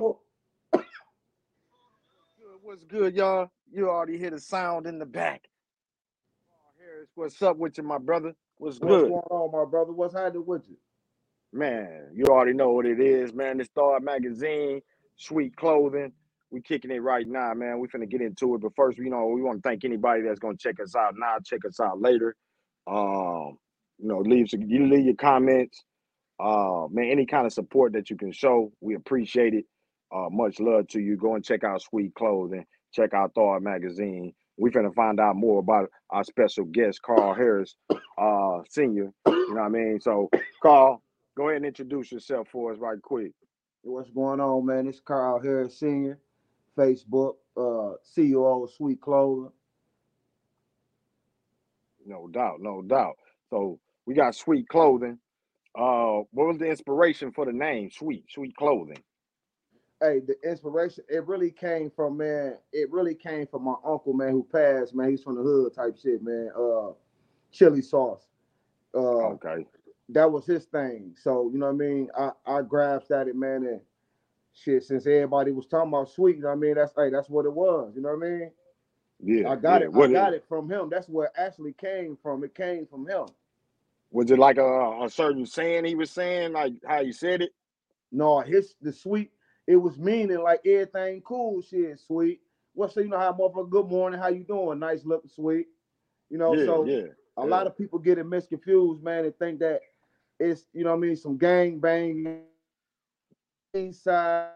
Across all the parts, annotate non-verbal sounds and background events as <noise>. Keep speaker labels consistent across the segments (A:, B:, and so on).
A: <coughs> What's good, y'all? You already hear the sound in the back. Harris, what's up with you, my brother? What's good?
B: What's going on, my brother? What's happening with you?
A: Man, you already know what it is, man. The Star Magazine, sweet clothing. We kicking it right now, man. We finna get into it. But first, you know, we want to thank anybody that's gonna check us out now, check us out later. Um, you know, leave you leave your comments. Uh, man, any kind of support that you can show, we appreciate it. Uh, much love to you. Go and check out Sweet Clothing. Check out Thawed Magazine. We finna find out more about our special guest, Karl Harris, uh, Senior. You know what I mean? So, Karl, go ahead and introduce yourself for us right quick.
B: What's going on, man? It's Karl Harris Sr., Facebook, uh, CEO of Sweet Clothing.
A: No doubt, no doubt. So we got Sweet Clothing. Uh, what was the inspiration for the name Sweet Sweet Clothing?
B: Hey, the inspiration, it really came from, man, it really came from my uncle, man, who passed, man. He's from the hood type shit, man. Uh, chili sauce. Uh,
A: Okay,
B: that was his thing. So, you know what I mean? I, I grasped at it, man, and shit, since everybody was talking about sweet, you know what I mean? That's hey, that's what it was, you know what I mean?
A: yeah,
B: I got
A: yeah.
B: it.
A: What
B: I got it from him. That's where it actually came from. It came from him.
A: was it like a, a certain saying he was saying, like how he said it?
B: No, his the sweet. It was meaning like everything cool. Shit, sweet. What's you know how motherfucker? Good morning. How you doing? Nice looking, sweet. You know,
A: yeah,
B: so
A: yeah.
B: a
A: yeah.
B: lot of people get it misconfused, man, and think that it's you know I mean some gang bang east side.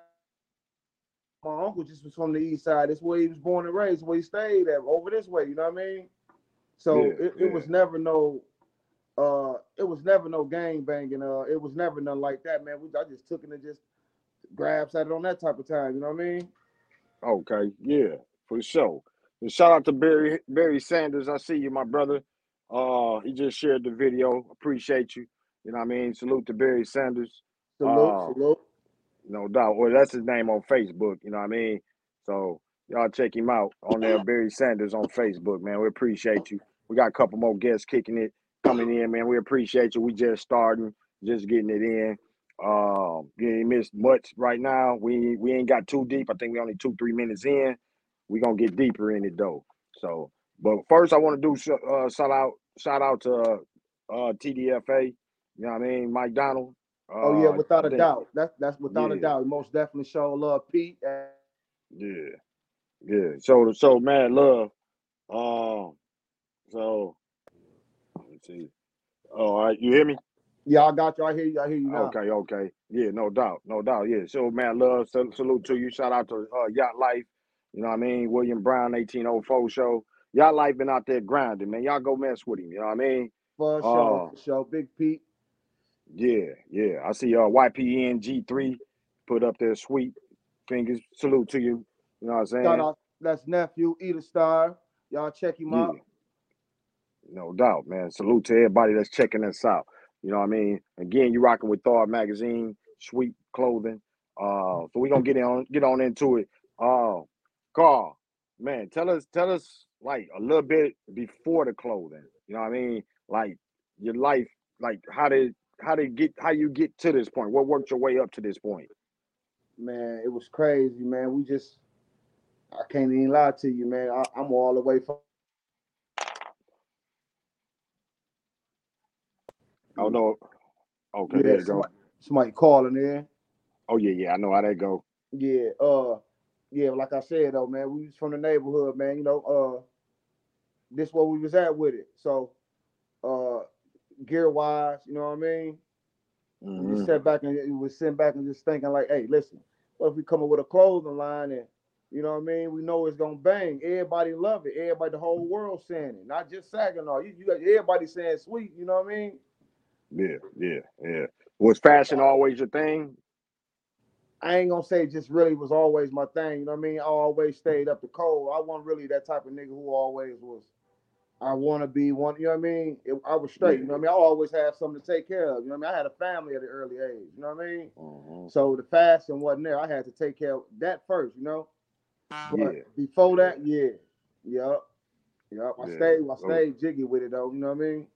B: My uncle just was from the east side. That's where he was born and raised, where he stayed at, over this way. You know what I mean? So
A: Yeah,
B: it, it was never no uh it was never no gang banging uh it was never nothing like that man we I just took it and just grabs at it on that type of time you know what I mean
A: Okay, yeah, for sure. And shout out to Barry Barry Sanders. I see you, my brother. Uh, he just shared the video. Appreciate you. You know what I mean? Salute to Barry Sanders.
B: salute
A: Uh,
B: salute
A: No doubt. Well, that's his name on Facebook. You know what I mean? So y'all check him out on there, Barry Sanders on Facebook, man. We appreciate you. We got a couple more guests kicking it, coming in, man. We appreciate you. We just starting, just getting it in. Um, you ain't missed much right now. We we ain't got too deep. I think we only two, three minutes in. We gonna get deeper in it though. So, but first I want to do sh- uh, shout out, shout out to uh, uh, TDFA. You know what I mean? Mike Donald. Uh,
B: oh yeah without a
A: think-
B: doubt that's that's without a doubt most definitely show love Pete and
A: Yeah, yeah. So so mad love. Um. So let me see. Oh, all right. You hear me?
B: Yeah I got you I hear you I hear you now
A: Okay. Okay. Yeah. No doubt. No doubt. Yeah. So man, love. Sal- salute to you. Shout out to uh, Yacht Life. You know what I mean? William Brown, eighteen oh four show. Yacht Life been out there grinding, man. Y'all go mess with him. You know what I mean?
B: for
A: Oh.
B: sure for sure Big Pete
A: Yeah. Yeah. I see. Uh, YPN G three put up their sweet fingers. Salute to you. You know what I'm saying?
B: shout out that's nephew Eater Star y'all check him
A: Yeah.
B: out
A: No doubt, man. Salute to everybody that's checking us out. You know what I mean? Again, you rocking with Thawed Magazine, sweet clothing. Uh, so we're gonna get on get on into it. Uh Karl, man, tell us tell us like a little bit before the clothing. You know what I mean? Like your life, like how did how did get how you get to this point? What worked your way up to this point?
B: man it was crazy man we just I can't even lie to you man I, I'm all the way from
A: Oh no. Okay,
B: yeah
A: there you go.
B: somebody, somebody calling in
A: Oh yeah, yeah, I know how that go.
B: Yeah, uh, yeah, like I said though, man, we was from the neighborhood, man. You know, uh, this where we was at with it. So, uh, gear wise, you know what I mean. We
A: Mhm.
B: just sat back and we was sitting back and just thinking like, hey, listen, what if we come up with a clothing line and you know what I mean? We know it's gonna bang. Everybody love it. Everybody, the whole world saying it, not just Saginaw. You, you got everybody saying sweet. You know what I mean?
A: Yeah, yeah, yeah. Was fashion always your thing?
B: I ain't gonna say just really was always my thing. You know what I mean? I always stayed up to code. I wasn't really that type of nigga who always was. I want to be one. You know what I mean? It- I was straight. You know what I mean? I always had something to take care of. You know what I mean? I had a family at an early age. You know what I mean?
A: Mhm.
B: So the fashion wasn't there. I had to take care of that first. You know. But
A: Yeah.
B: before that, yeah, yep, yep. I
A: Yeah.
B: stayed. I stayed jiggy with it though. You know what I mean?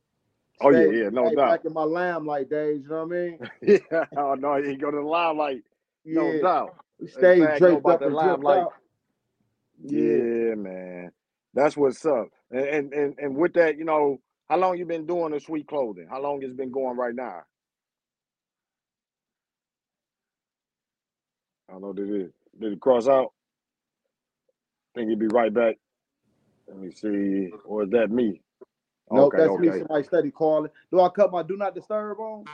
A: Oh, yeah, yeah, no doubt.
B: Back in my lamb like days. You know what I mean? <laughs>
A: yeah, oh no, you go to the limelight, no
B: Yeah.
A: doubt. In
B: stayed
A: fact, know
B: draped up dripped
A: limelight.
B: Yeah.
A: Yeah, man. That's what's up. And, and and with that, you know, how long you been doing the sweet clothing? How long it's been going right now? I don't know. Did it did it cross out? think he'd be right back. Let me see. Or is that me?
B: Nope,
A: Okay,
B: that's me. Somebody study calling. Do I cut my do not disturb on?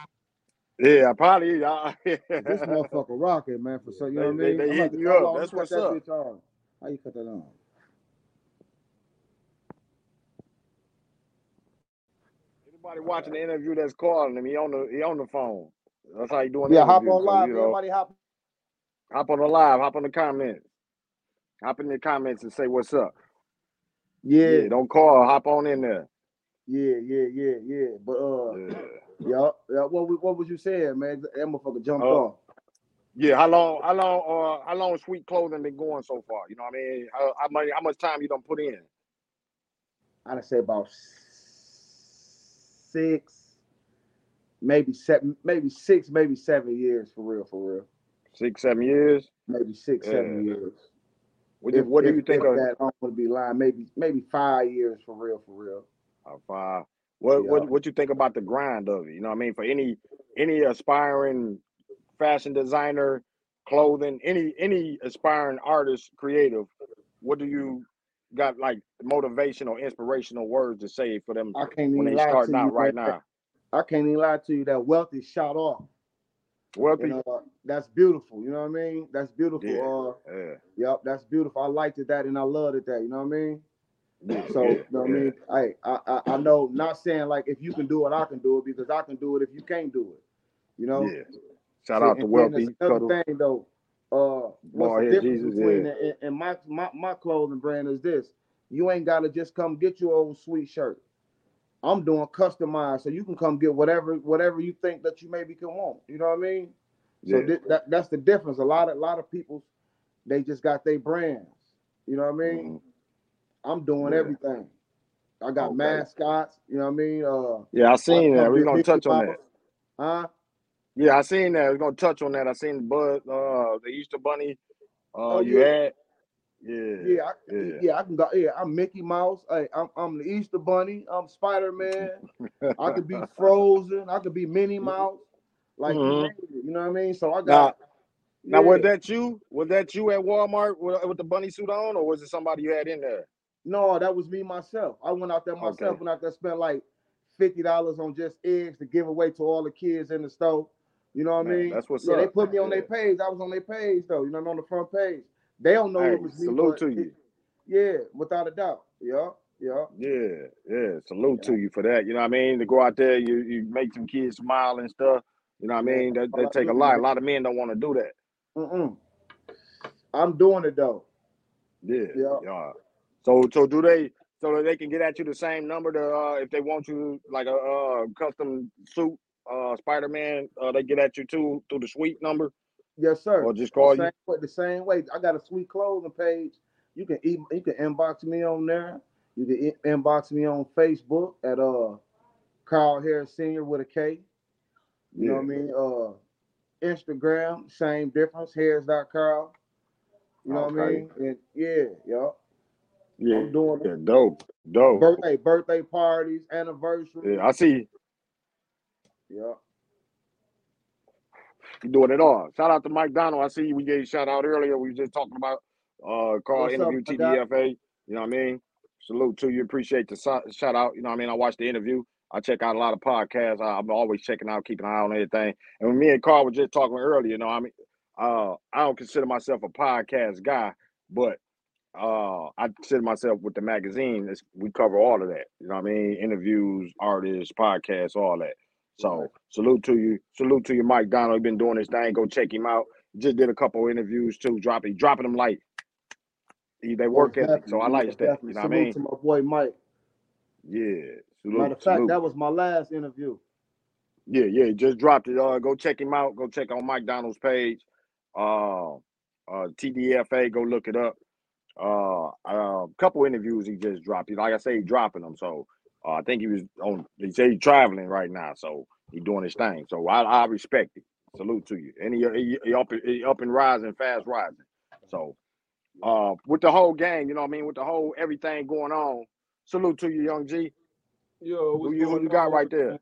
A: Yeah, probably. I,
B: This motherfucker rocking, man. For <laughs> so you know
A: They-
B: what I mean.
A: they
B: about
A: you up. That's what's
B: that
A: up.
B: on. How you cut that on?
A: Anybody watching the interview that's calling him, he on the he on the phone. That's how you doing
B: Yeah, hop on live.
A: you know,
B: Everybody hop.
A: hop on the live, hop on the comments. Hop in the comments and say what's up.
B: Yeah,
A: Yeah, don't call, hop on in there.
B: Yeah, yeah, yeah, yeah. But uh,
A: Yeah.
B: yeah, yeah. What what was you saying, man? That motherfucker jumped
A: Uh,
B: off.
A: Yeah, how long how long uh how long sweet clothing been going so far? You know what I mean? How, how much how much time you done put in?
B: I'd say about six, maybe seven, maybe six, maybe seven years for real, for real.
A: Six, seven years?
B: Maybe six, seven years.
A: What, do-
B: If-
A: what do
B: if-
A: you think
B: if
A: of
B: that? I don't want to be lying. Maybe maybe five years for real, for real.
A: Uh, five? What
B: Yeah.
A: what what you think about the grind of it? You know what I mean? For any any aspiring fashion designer, clothing, any any aspiring artist, creative, what do you got like motivational, inspirational words to say for them
B: I can't
A: when they
B: lie to
A: starting
B: you,
A: out right now?
B: I can't even lie to you. That wealth is shot off.
A: Wealthy,
B: You know, that's beautiful. You know what I mean? That's beautiful.
A: Yeah.
B: Uh,
A: yeah,
B: yep, that's beautiful. I liked it that, and I loved it that. You know what I mean? So, you know what I mean? I, I I know, not saying like if you can do it, I can do it because I can do it if you can't do it. You know?
A: Yeah. Shout out to Wealthy.
B: Another
A: Cuddle.
B: thing though, uh, what's the difference
A: Jesus,
B: between
A: yeah.
B: and, and my, my my clothing brand is this? You ain't gotta just come get your old sweet shirt. I'm doing customized, so you can come get whatever whatever you think that you maybe can want. You know what I mean? So
A: Yeah.
B: thi- that that's the difference. A lot of a lot of people, they just got their brands. You know what I mean?
A: Mhm.
B: I'm doing
A: Yeah.
B: everything. I got
A: Okay.
B: mascots. You know what I mean? Uh,
A: Yeah, I
B: I
A: seen that. We're gonna
B: Mickey
A: touch on that.
B: Huh?
A: Yeah, I seen that. We're gonna touch on that. I seen the bud, uh, the Easter Bunny. Uh,
B: Oh,
A: you
B: yeah.
A: had. Yeah.
B: Yeah, I,
A: Yeah.
B: yeah, I can go. Yeah, I'm Mickey Mouse. Hey, I'm I'm the Easter Bunny. I'm Spider Man. I could be <laughs> Frozen. I could be Minnie Mouse. Like you
A: Mhm.
B: you know what I mean? So I
A: Now,
B: got.
A: now was that you? Was that you at Walmart with, with the bunny suit on, or was it somebody you had in there?
B: No, that was me myself. I went out there myself.
A: Okay.
B: Went out there, spent like fifty dollars on just eggs to give away to all the kids in the store. You know what
A: Man,
B: I mean?
A: that's what's
B: yeah, they put me on
A: Yeah.
B: their page. I was on their page though. You know, on the front page. They don't know
A: Hey,
B: it was me.
A: salute to you.
B: yeah, without a doubt. Yeah, yeah.
A: Yeah, yeah. Salute to you for that. You know what I mean? To go out there, you you make some kids smile and stuff. You know what I mean? That that take a lot. A lot of men don't want to do that.
B: Mm-mm. I'm doing it though.
A: Yeah,
B: Yeah.
A: Yeah. So so do they so that they can get at you the same number to uh if they want you like a uh custom suit uh Spider Man uh they get at you too through the suite number
B: Yes, sir.
A: or just call you.
B: same way, the same way. I got a sweet clothing page. You can e- you can inbox me on there. You can in- inbox me on Facebook at uh Karl Harris Senior with a K. You know what I mean? Uh Instagram, same difference, Harris.Karl. You know what I mean? And yeah, yeah.
A: Yeah,
B: I'm doing
A: yeah, dope, dope.
B: birthday, birthday parties, anniversaries.
A: Yeah, I see
B: Yeah.
A: you doing it all. Shout out to Mike Donald. I see we gave a shout out earlier. We were just talking about uh Karl
B: What's up,
A: interview
B: my?
A: TDFA. You know what I mean? Salute to you. Appreciate the so- shout out. You know what I mean? I watched the interview. I check out a lot of podcasts. I, I'm always checking out, keeping an eye on everything. And when me and Karl were just talking earlier, you know, I mean, uh, I don't consider myself a podcast guy, but uh, I consider myself with the magazine. It's, we cover all of that. You know what I mean? Interviews, artists, podcasts, all that. So
B: Right.
A: salute to you. Salute to you, Mike Donald. He been doing this thing. Go check him out. Just did a couple interviews too. Dropping, dropping them light. He, they work ethic. So I like that. You know what I
B: Salute
A: mean?
B: to my boy Mike.
A: Yeah. Salute.
B: Matter of fact,
A: salute.
B: that was my last interview.
A: Yeah, yeah, just dropped it. Uh, go check him out. Go check on Mike Donald's page. Uh, uh, TDFA. Go look it up. Uh, a couple interviews he just dropped. He, like I say, he dropping them. So uh, I think he was on. He say he's traveling right now, so he doing his thing. So I, I respect it. salute to you. And he, he, he up he up and rising, fast rising. So uh with the whole game, you know what I mean, with the whole everything going on. Salute to you, young G.
C: Yo,
A: Who you who you got right there?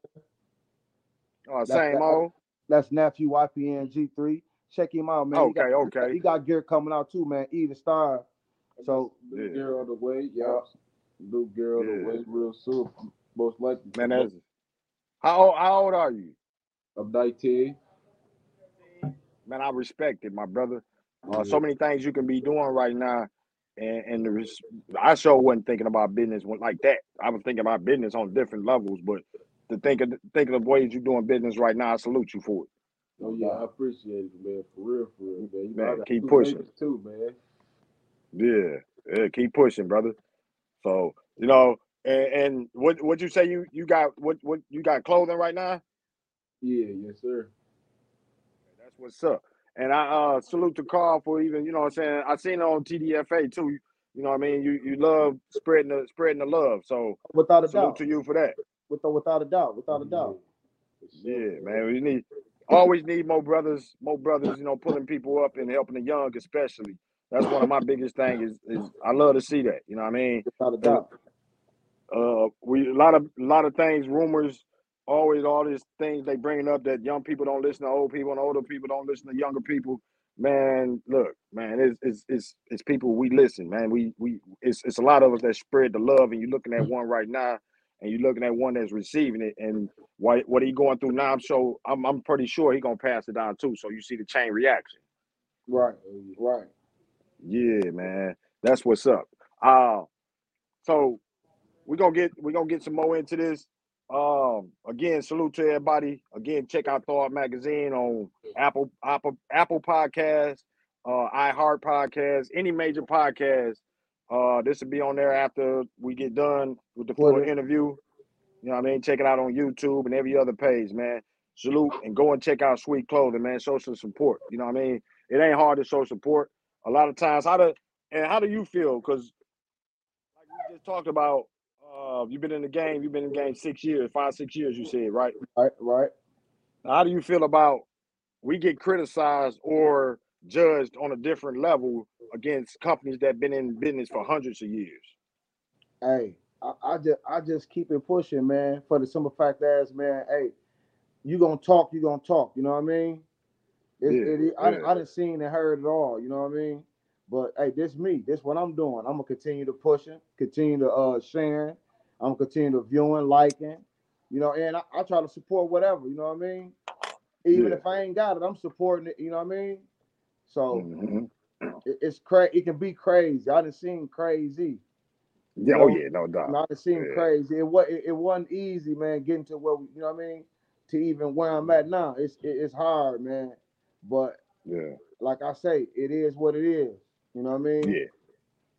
A: Uh,
B: That's
A: same
B: that-
A: old.
B: That's nephew YPNG3. Check him out, man. He got-
A: Okay, okay.
B: He got gear coming out too, man. Even Star. So
C: Blue
A: Yeah.
C: On the way, yeah. Blue Gear on
A: Yeah.
C: the way real soon. Most likely.
A: Man, that's how old, how old are you?
C: I'm 19.
A: Man, I respect it, my brother. Uh, so many things you can be doing right now, and and the res- I sure wasn't thinking about business like that. I was thinking about business on different levels, but to think of think of the ways you're doing business right now, I salute you for it.
C: Oh yeah, I appreciate it, man. For real, for real, man. You
A: Man, keep pushing.
C: too, man.
A: Yeah, yeah, keep pushing, brother. So you know, and, and what what you say you you got what what you got clothing right now?
C: Yeah, yes, sir.
A: That's what's up. And I uh salute to Karl for even, you know what I'm saying? I seen it on TDFA too. You know what I mean? You you love spreading the spreading the love. So
B: without a
A: salute
B: doubt.
A: to you for that.
B: Without, without a doubt. Without a doubt.
A: Yeah, man. We need always need more brothers, more brothers, you know, pulling people up and helping the young especially. That's one of my biggest things is, is I love to see that. You know what I mean?
B: Without a doubt.
A: uh we a lot of a lot of things rumors always all these things they bringing up that young people don't listen to old people and older people don't listen to younger people man look man it's it's it's, it's people we listen man we we it's, it's a lot of us that spread the love and you're looking at one right now and you're looking at one that's receiving it and what what he going through now i'm so i'm, I'm pretty sure he gonna pass it down too so you see the chain reaction
B: Right. Right.
A: Yeah, man. That's what's up. Uh so we're gonna get we're gonna get some more into this. Um again, salute to everybody. Again, check out Thawed Magazine on Apple Apple Apple Podcasts, uh iHeart Podcasts, any major podcast. Uh this will be on there after we get done with the full interview. You know what I mean? Check it out on YouTube and every other page, man. Salute and go and check out Sweet Clothing, man. Show some support. You know what I mean? It ain't hard to show support. A lot of times, how do and how do you feel? Because like we just talked about, uh, you've been in the game. You've been in the game six years, five, six years. You said right.
B: Right. Right.
A: How do you feel about we get criticized or judged on a different level against companies that been in business for hundreds of years?
B: Hey, I, I just I just keep it pushing, man. For the simple fact that is, man, hey, you gonna talk, you gonna talk. You know what I mean? It,
A: Yeah,
B: it, I,
A: yeah.
B: I done seen and heard it all. You know what I mean? But hey, this me. This what I'm doing. I'm gonna continue to pushing, continue to uh sharing. I'm gonna continue to viewing, liking. You know, and I, I try to support whatever. You know what I mean? Even
A: Yeah.
B: if I ain't got it, I'm supporting it. You know what I mean? So
A: Mhm.
B: it, it's crazy. It can be crazy. I didn't seen crazy.
A: Yeah.
B: You
A: Oh yeah. No doubt.
B: No, it seemed
A: Yeah.
B: crazy. It was it, it wasn't easy, man. Getting to where we, you know what I mean, to even where I'm at now. It's it, it's hard, man. But
A: Yeah.
B: like I say, it is what it is. You know what I mean?
A: Yeah.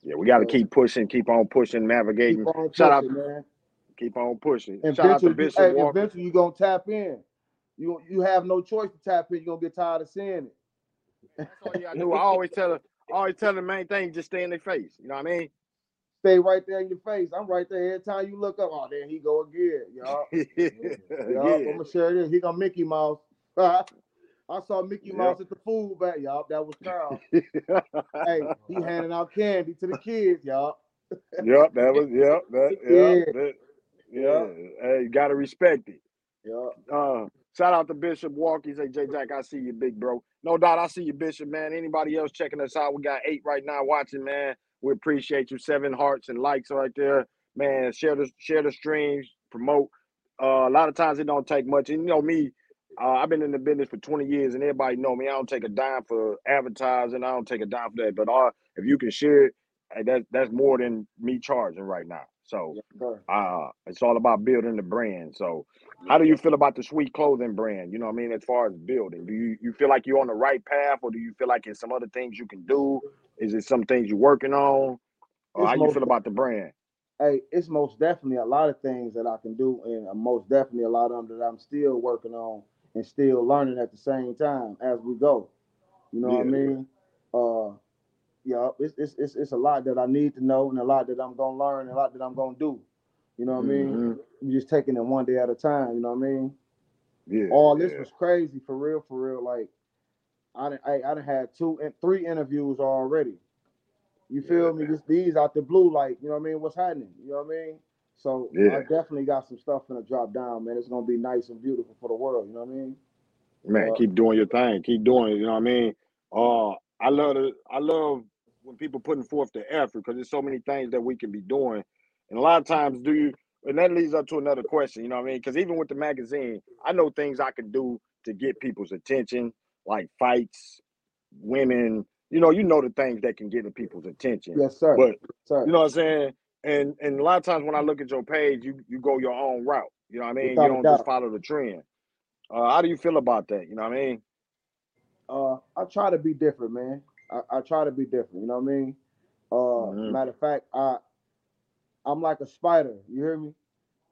A: Yeah. We got to keep pushing, keep on pushing, navigating.
B: Keep on
A: Shout out,
B: pushing, man.
A: keep on pushing.
B: And
A: Shout out to
B: eventually, you,
A: Bishop
B: hey,
A: Walker.
B: eventually, you gonna tap in. You you have no choice to tap in. You're gonna get tired of seeing it.
A: That's all you gotta <laughs> do. I always tell her, I always tell them the main thing, just stay in their face. You know what I mean?
B: Stay right there in your face. I'm right there every time you look up. Oh, there he go again, y'all. <laughs>
A: yeah.
B: Y'all, I'm gonna share this. He got Mickey Mouse. <laughs> I saw Mickey
A: Yep.
B: Mouse at the food bag, y'all. That was Karl. <laughs> hey, he handing out candy to the kids, y'all.
A: yep, that was yep, that <laughs>
B: Yeah.
A: yeah, that, yeah. Hey, gotta respect it.
B: Yeah.
A: Uh shout out to Bishop Walker. He say, J Jack, I see you, big bro. No doubt I see you, Bishop, man. Anybody else checking us out? We got eight right now watching, man. We appreciate you. Seven hearts and likes right there. Man, share the share the streams, promote. Uh, a lot of times it don't take much. And you know me, uh, I've been in the business for 20 years and everybody know me. I don't take a dime for advertising. I don't take a dime for that. But uh, if you can share it, that, that's more than me charging right now. So uh it's all about building the brand. So how do you feel about the sweet clothing brand? You know what I mean, as far as building. Do you, you feel like you're on the right path or do you feel like there's some other things you can do? Is it some things you're working on? Or
B: It's
A: how you feel about the brand?
B: Hey, it's most definitely a lot of things that I can do, and uh, most definitely a lot of them that I'm still working on and still learning at the same time as we go. You know what I mean? Uh, yeah, it's, it's it's it's a lot that I need to know, and a lot that I'm gonna learn, and a lot that I'm gonna do. You know what I mean?
A: Mhm.
B: We're just taking it one day at a time. You know what I mean?
A: Yeah.
B: all this
A: yeah.
B: was crazy for real, for real. Like I done, I, I done had two and three interviews already. You feel
A: Yeah,
B: me? Just these out the blue, like you know what I mean. What's happening? You know what I mean? So
A: Yeah.
B: I definitely got some stuff gonna drop down, man. It's gonna be nice and beautiful for the world. You know what I mean?
A: Man,
B: Uh,
A: keep doing your thing. Keep doing it. You know what I mean? Uh, I love it. I love when people putting forth the effort because there's so many things that we can be doing, and a lot of times, do you? And that leads up to another question. You know what I mean? Because even with the magazine, I know things I can do to get people's attention, like fights, women. You know, you know the things that can get the people's attention.
B: Yes, sir.
A: But
B: sir.
A: you know what I'm saying? And and a lot of times when I look at your page, you you go your own route. You know what I mean?
B: Without
A: you don't just follow the trend. Uh, how do you feel about that? You know what I mean?
B: uh, I try to be different, man. I, I try to be different. You know what I mean? Uh,
A: Mhm.
B: matter of fact, I I'm like a spider. You hear me?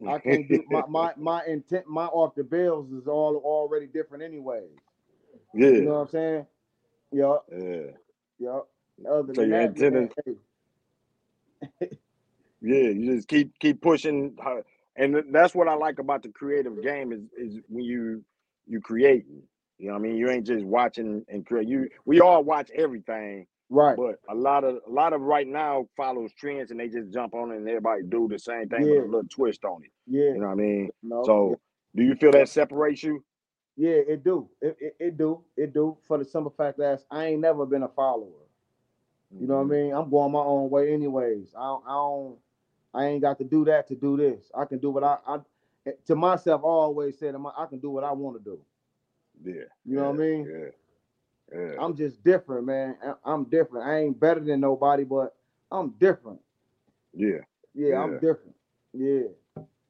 B: I can't do my my <laughs> my intent. My off the bills is all already different, anyways.
A: yeah,
B: You know what I'm saying? Yup,
A: yeah,
B: yup. Other
A: So
B: than
A: your
B: that, man, hey, <laughs>
A: yeah. You just keep keep pushing, her- and that's what I like about the creative game is is when you you creating. You know what I mean? You ain't just watching and create. You we all watch everything,
B: right?
A: but a lot of a lot of right now follows trends and they just jump on it and everybody do the same thing
B: Yeah.
A: with a little twist on it.
B: Yeah.
A: You know what I mean?
B: No.
A: So do you feel that separates you?
B: yeah, it do. It, it it do. It do. For the simple fact that I ain't never been a follower. You know what I mm-hmm. mean? I'm going my own way anyways. I don't, I don't I ain't got to do that to do this. I can do what I, I to myself I always said I can do what I want to do.
A: Yeah.
B: You know what I mean?
A: Yeah. Yeah.
B: I'm just different, man. I- I'm different. I ain't better than nobody, but I'm different.
A: yeah.
B: Yeah, I'm different. Yeah.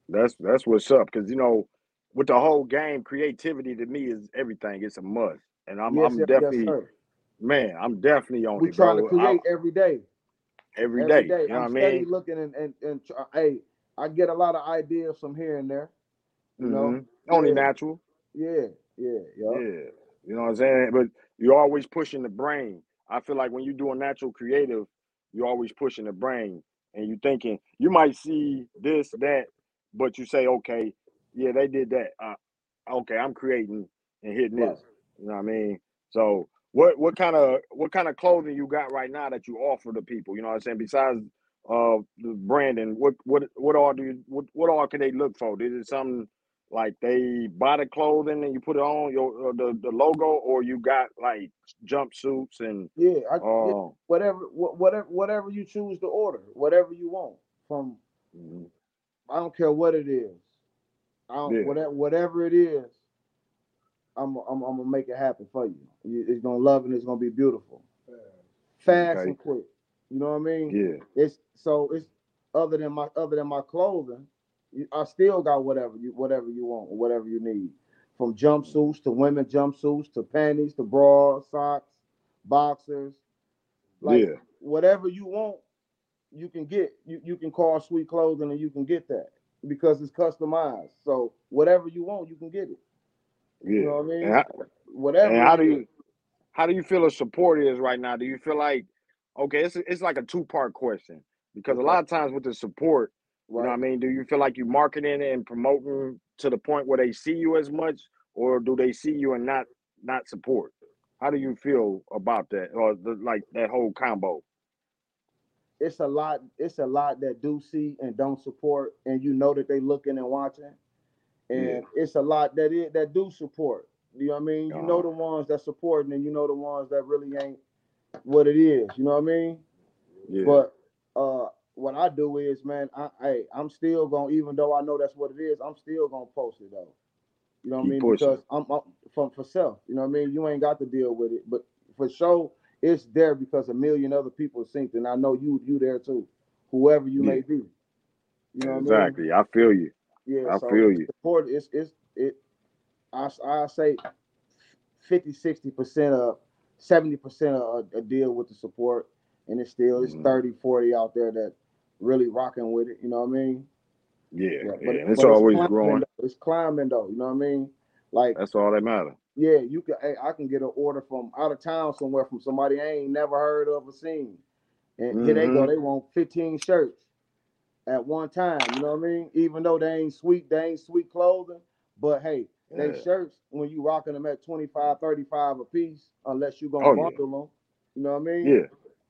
A: That's that's what's up. Cause you know, with the whole game, creativity to me is everything. It's a must. And I'm
B: yes,
A: I'm
B: yes,
A: definitely
B: yes,
A: man, I'm definitely on
B: We
A: it,
B: trying to
A: bro. I-
B: create every day.
A: Every
B: every
A: day.
B: day.
A: You know
B: I'm
A: what I mean?
B: looking and and, and try, hey, I get a lot of ideas from here and there. You know,
A: Mhm. Only
B: Yeah.
A: natural.
B: yeah, yeah, yeah.
A: Yeah. You know what I'm saying? But you're always pushing the brain. I feel like when you do a natural creative, you're always pushing the brain and you're thinking you might see this, that, but you say, okay, yeah, they did that. Uh, okay, I'm creating and hitting
B: Right.
A: this. You know what I mean? So what what kind of what kind of clothing you got right now that you offer to people? You know what I'm saying? Besides uh the branding, what what what all do you what what all can they look for? Is it something like they buy the clothing and you put it on your uh, the the logo, or you got like jumpsuits and
B: Yeah, I, yeah,
A: uh,
B: whatever, wha- whatever, whatever you choose to order, whatever you want from.
A: mhm,
B: I don't care what it is. I don't,
A: Yeah.
B: whatever, whatever it is, I'm, I'm, I'm gonna make it happen for you. You- It's gonna love and it's gonna be beautiful, fast
A: Okay.
B: and quick. You know what I mean?
A: yeah,
B: It's so it's other than my other than my clothing, I still got whatever you whatever you want or whatever you need, from jumpsuits to women jumpsuits to panties to bras, socks, boxers, like
A: yeah,
B: whatever you want, you can get. You you can call Sweet Clothing and you can get that because it's customized. So whatever you want, you can get it.
A: Yeah.
B: You know what I mean?
A: How,
B: Whatever.
A: and how do you how do you feel a support is right now? Do you feel like okay, it's it's like a two part question because a lot of times with the support, you know what I mean? Do you feel like you marketing and promoting to the point where they see you as much, or do they see you and not not support? How do you feel about that, or the, like that whole combo?
B: it's a lot it's a lot that do see and don't support and you know that they looking and watching and
A: Yeah.
B: it's a lot that is that do support. You know what i mean? You know
A: Uh-huh.
B: the ones that supporting and you know the ones that really ain't what it is. You know what i mean?
A: Yeah,
B: but uh what i do is man i hey i'm still gonna even though i know that's what it is i'm still gonna post it though. You know what i mean? because I'm, I'm from for self. You know what i mean? You ain't got to deal with it. But for sure it's there because a million other people synced and i know you you there too whoever you may be. You know what I mean?
A: exactly. I feel you.
B: Yeah,
A: I
B: so
A: feel you.
B: support is it's it I I say 50 60 percent of 70 percent of a, deal with the support and it's still it's
A: Mhm.
B: 30 40 out there that really rocking with it you know what I mean
A: Yeah,
B: yeah
A: yeah.
B: but,
A: and it's always
B: climbing,
A: growing.
B: though. it's climbing though you know what I mean like
A: That's all that matters.
B: yeah you can hey, I can get an order from out of town somewhere from somebody I ain't never heard of or seen and here they go
A: Mhm.
B: they want 15 shirts at one time you know what I mean even though they ain't sweet they ain't sweet clothing but hey they shirts when you rocking them at 25, 35 a piece, unless you gonna
A: Oh, yeah.
B: them. You know what I mean?
A: Yeah,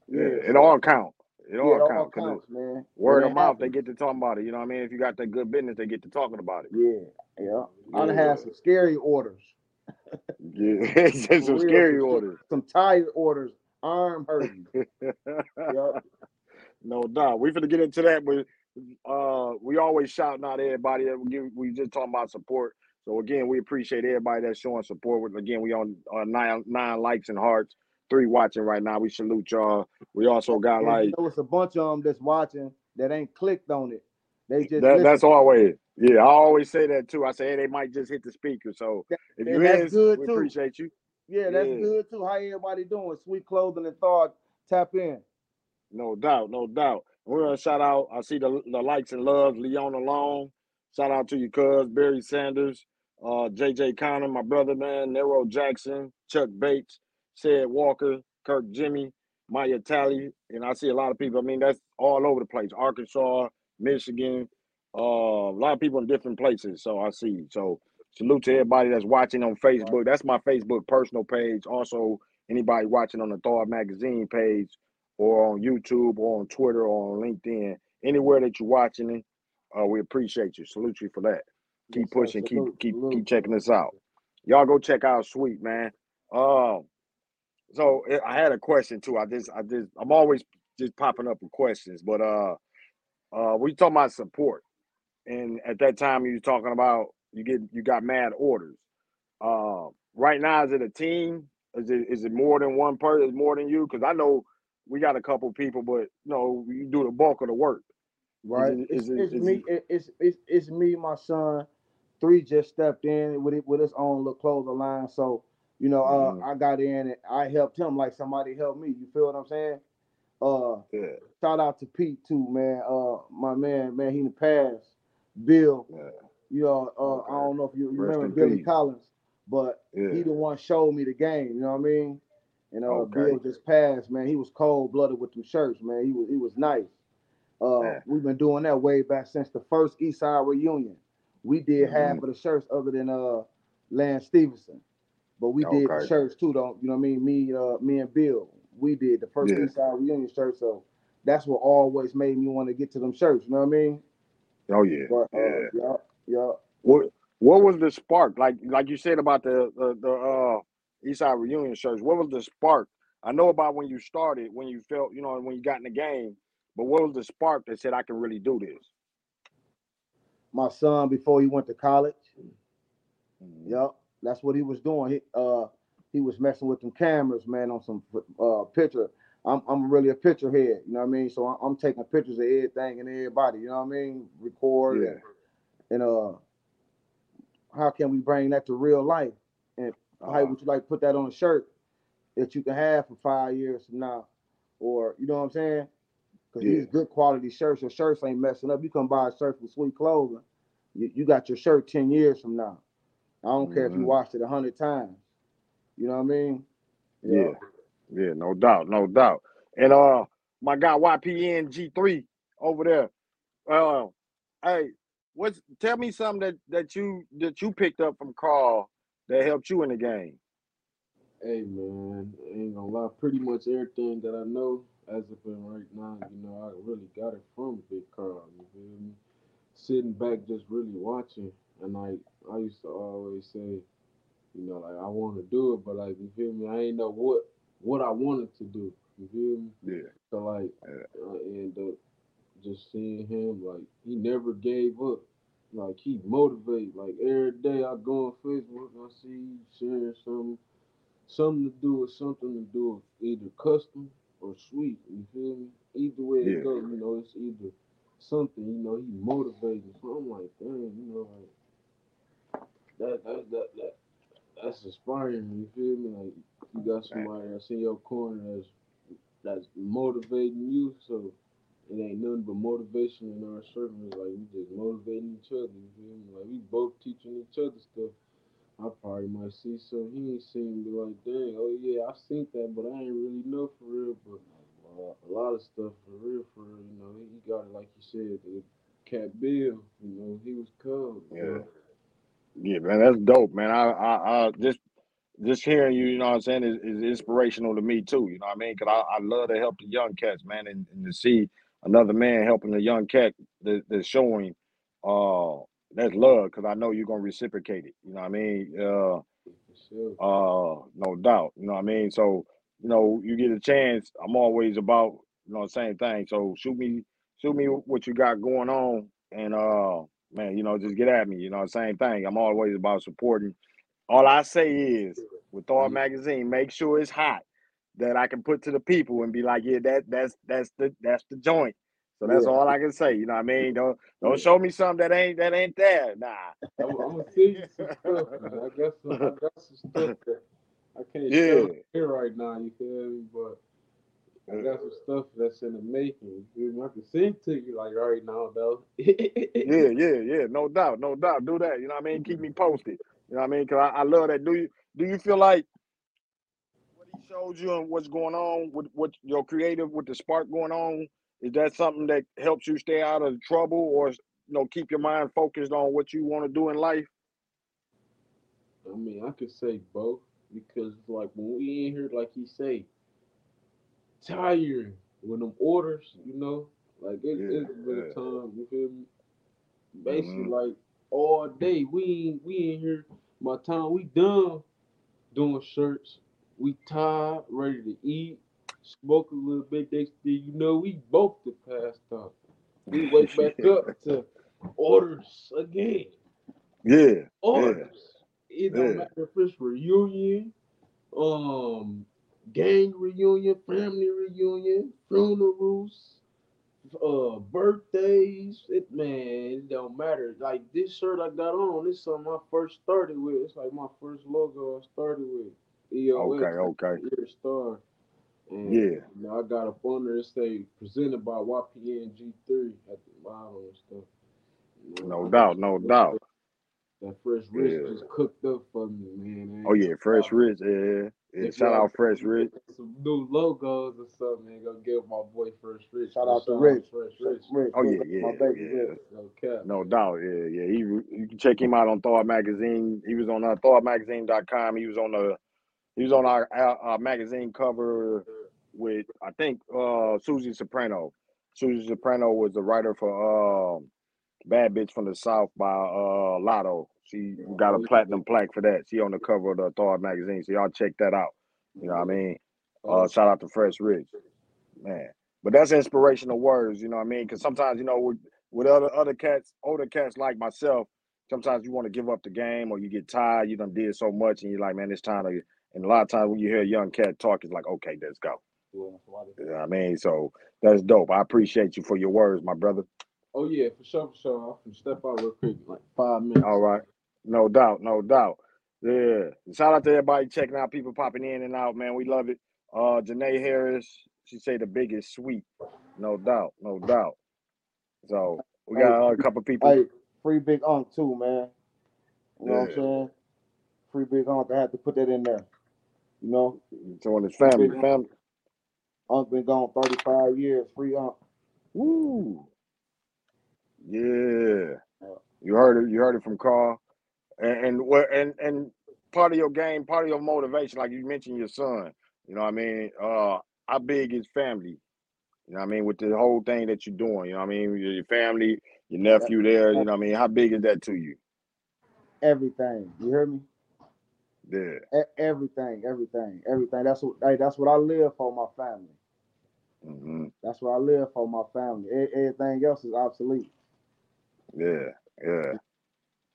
A: yeah, it all count. It
B: yeah,
A: all
B: it all
A: count. 'cause
B: counts, man.
A: Word of mouth, they get to talking about it. You know what I mean? If you got that good business, they get to talking about it.
B: Yeah, yeah. I done
C: Yeah.
B: had some scary orders.
A: Yeah, <laughs> <laughs> some
B: real,
A: scary <laughs>
B: some-
A: orders.
B: Some tired orders, arm hurting. yeah.
A: no doubt. We finna get into that, but we always shouting out everybody that we give. We just talking about support. So again, we appreciate everybody that's showing support. With again, we on uh, nine nine likes and hearts, three watching right now. We salute y'all. We also got like
B: you know, it's a bunch of them that's watching that ain't clicked on it. They just
A: that, that's always yeah. I always say that too. I say hey, they might just hit the speaker. So if you is,
B: good,
A: we
B: too.
A: appreciate you.
B: Yeah, that's
A: Yeah.
B: good too. How everybody doing? Sweet clothing and Thawed. Tap in.
A: No doubt, no doubt. We're gonna shout out. I see the the likes and loves. Leona Long. Shout out to you, cuz Barry Sanders, uh, JJ Connor, my brother, man, Nero Jackson, Chuck Bates, Said Walker, Kirk Jimmy, Maya Tally, and I see a lot of people. I mean, that's all over the place. Arkansas, Michigan, uh, a lot of people in different places. So I see. So salute to everybody that's watching on Facebook. That's my Facebook personal page. Also, anybody watching on the Thawed Magazine page or on YouTube or on Twitter or on LinkedIn, anywhere that you're watching it, uh, we appreciate you. Salute you for that. Keep
B: Yes,
A: pushing, keep keep keep checking us out. Y'all go check out Sweet man. Um, so eh, I had a question too. I just I just I'm always just popping up with questions, but uh, uh, we talking about support, and at that time you talking about you get you got mad orders. Uh, right now is it a team? Is it is it more than one person? Is more than you? Because I know we got a couple people, but you know you do the bulk of the work.
B: Right.
A: it-
B: it's
A: is it-
B: it's
A: is
B: me. It, it's it's it's me, my son. Three just stepped in with it with his own little clothing line. So you know, uh,
A: Mhm.
B: I got in and I helped him like somebody helped me. You feel what I'm saying? Uh,
A: Yeah,
B: shout out to Pete too, man. Uh, my man, man, he in the past. Bill,
A: yeah,
B: you know, uh,
A: Okay.
B: I don't know if you, you remember Billy. Collins, but he the one showed me the game. You know what I mean? And uh,
A: Okay.
B: Bill just passed, man. He was cold blooded with them shirts, man. He was he was nice. Uh,
A: Yeah.
B: we've been doing that way back since the first East Side reunion. We did half
A: Mhm.
B: of the shirts other than uh Lance Stevenson, but we did the shirts too. Don't you know what I mean? Me, uh, me and Bill, we did the first
A: Yeah.
B: East Side reunion shirt. So that's what always made me want to get to them shirts. You know what I mean?
A: Oh yeah,
B: But uh,
A: yeah.
B: yeah, yeah.
A: What what was the spark? Like like you said about the the, the uh Eastside reunion Church, What was the spark? I know about when you started, when you felt, you know, when you got in the game, but what was the spark that said I can really do this?
B: My son before he went to college. Yep, that's what he was doing. He uh he was messing with them cameras, man, on some uh picture. I'm I'm really a picture head, you know what I mean? So I'm, I'm taking pictures of everything and everybody, you know what I mean? Record
A: Yeah.
B: and, and uh how can we bring that to real life? How
A: Uh,
B: would you like to put that on a shirt that you can have for five years from now? Or you know what I'm saying? Because
A: Yeah.
B: these good quality shirts, your shirts ain't messing up. You come buy a shirt from Sweet Clothing, you, you got your shirt 10 years from now. I don't care if you
A: Mhm.
B: washed it a hundred times. You know what I mean?
A: yeah. Yeah, no doubt, no doubt. And uh my guy YPN G3 over there. Uh hey, what's tell me something that that you that you picked up from Karl that helped you in the game.
C: Hey man, I ain't gonna lie, pretty much everything that I know as of right now, you know, I really got it from Big Karl, you feel me? Sitting back just really watching and like I used to always say, you know, like I wanna do it, but like you feel me, I ain't know what what I wanted to do. You feel me?
A: Yeah.
C: So like
A: Yeah.
C: I end up just seeing him like he never gave up. Like he motivate. Like every day I go on Facebook I see you sharing something something to do with something to do with either custom or sweet. You feel me? Either way
A: Yeah.
C: it goes, you know, it's either something, you know, he motivating. So I'm like, damn, you know, like that that that that that's inspiring, you feel me? Like you got somebody that's in your corner that's that's motivating you, so it ain't nothing but motivation in our circles. Like we just motivating each other. You feel me? Like we both teaching each other stuff. I probably might see some he ain't seen be like, dang, oh yeah, I seen that, but I ain't really know for real. But uh, a lot of stuff for real, for real. You know, he got it like you said. The Cat Bill, you know, he was cold.
A: Yeah. Yeah, man, that's dope, man. I, I, I just, just hearing you, you know what I'm saying, is, is inspirational to me too. You know what I mean? Because I, I love to help the young cats, man, and, and to see another man helping a young cat that, that's showing, uh, that's love. Because I know you're gonna reciprocate it. You know what I mean? Uh, uh, no doubt. You know what I mean? So, you know, you get a chance. I'm always about, you know, the same thing. So shoot me, shoot me what you got going on, and uh, man, you know, just get at me. You know, the same thing. I'm always about supporting. All I say is, with Thawed
C: Mhm.
A: magazine, make sure it's hot that I can put to the people and be like, yeah, that that's that's the that's the joint. So that's
B: Yeah.
A: all I can say. You know what I mean? Don't don't show me something that ain't that ain't there. Nah.
C: I'm, I'm gonna send you some stuff. I got some, I got some stuff <laughs> that I can't
A: Yeah.
C: show here right now. You feel me? But I got some stuff that's in the making. You feel me? I can send to you like right now, though.
A: Yeah, <laughs> yeah, yeah. No doubt, no doubt. Do that. You know what I mean? Keep me posted. You know what I mean? Cause I, I love that. Do you do you feel like showed you and what's going on with what your creative with the spark going on? Is that something that helps you stay out of trouble or you know keep your mind focused on what you want to do in life?
C: I mean, I could say both because like when we in here, like he say, tired when them orders, you know, like it,
A: Yeah,
C: it's been
A: yeah.
C: a time. You feel me? Basically,
A: Mhm.
C: like all day we ain't we in here. My time we done doing shirts. We tired, ready to eat, smoke a little bit. Next thing you know, we both the passed out. We wake <laughs> back up to orders again.
A: Yeah, yeah,
C: Orders. It don't
A: yeah.
C: matter if it's reunion, um, gang reunion, family reunion, funerals, uh, birthdays. It man, it don't matter. Like this shirt I got on, this is something I first started with. It's like my first logo I started with. EOS,
A: Okay, okay.
C: Year Star. And
A: Yeah.
C: you know, I got a under it say presented by YPN G3 at the bottom and stuff. You know,
A: No
C: I
A: doubt, no
C: looked
A: doubt.
C: That fresh wrist
A: Yeah.
C: just cooked up for me, man. I
A: Oh yeah, Fresh
C: lie.
A: Rich. Yeah, yeah.
C: If
A: Shout out Fresh Rich.
C: some new logos or something, man, go give my boy Fresh Rich.
B: Shout
C: man.
B: out to Rich.
C: Fresh
B: Shout-
C: Rich.
B: Rich,
A: Oh yeah,
B: Rich, my
A: yeah,
B: baby,
A: yeah.
B: Rich.
C: No cap.
A: No doubt, yeah, yeah. He you can check him out on Thawed Magazine. He was on uh, ThawedMagazine.com. He was on the he was on our, our, our magazine cover with I think uh Susie Soprano. Susie Soprano was the writer for um Bad Bitch from the South by uh Lotto. She got a platinum plaque for that. She on the cover of the Thawed magazine. So y'all check that out. You know what I mean? Uh shout out to Fresh Rich. Man. But that's inspirational words, you know what I mean? Because sometimes, you know, with, with other other cats, older cats like myself, sometimes you want to give up the game or you get tired, you done did so much and you're like, man, it's time to and a lot of times when you hear a young cat talk, it's like, okay, let's go. You know what I mean? So that's dope. I appreciate you for your words, my brother.
C: Oh yeah, for sure, for sure. I'm gonna step out real quick, like five minutes.
A: All right. No doubt, no doubt. Yeah. Shout out to everybody checking out, people popping in and out, man. We love it. Uh Janae Harris, she say the biggest sweet. No doubt, no doubt. So we got uh, a couple people.
B: Hey, free Big Unk too, man. You know what I'm saying? Free Big Unk. I had to put that in there. You know,
A: So in his family, family.
B: Unk been gone 35 years. Free Unk.
A: Woo. Yeah. You heard it. You heard it from Karl. And and what and and part of your game, part of your motivation, like you mentioned your son. You know what I mean? Uh how big is family? You know what I mean? With the whole thing that you're doing, you know what I mean? Your your family, your nephew there, you know what I mean? How big is that to you?
B: Everything. You hear me?
A: Yeah.
B: Everything, everything, everything. That's what. Hey, that's what I live for. My family.
A: hmm
B: That's what I live for. My family. Everything else is obsolete.
A: Yeah. Yeah.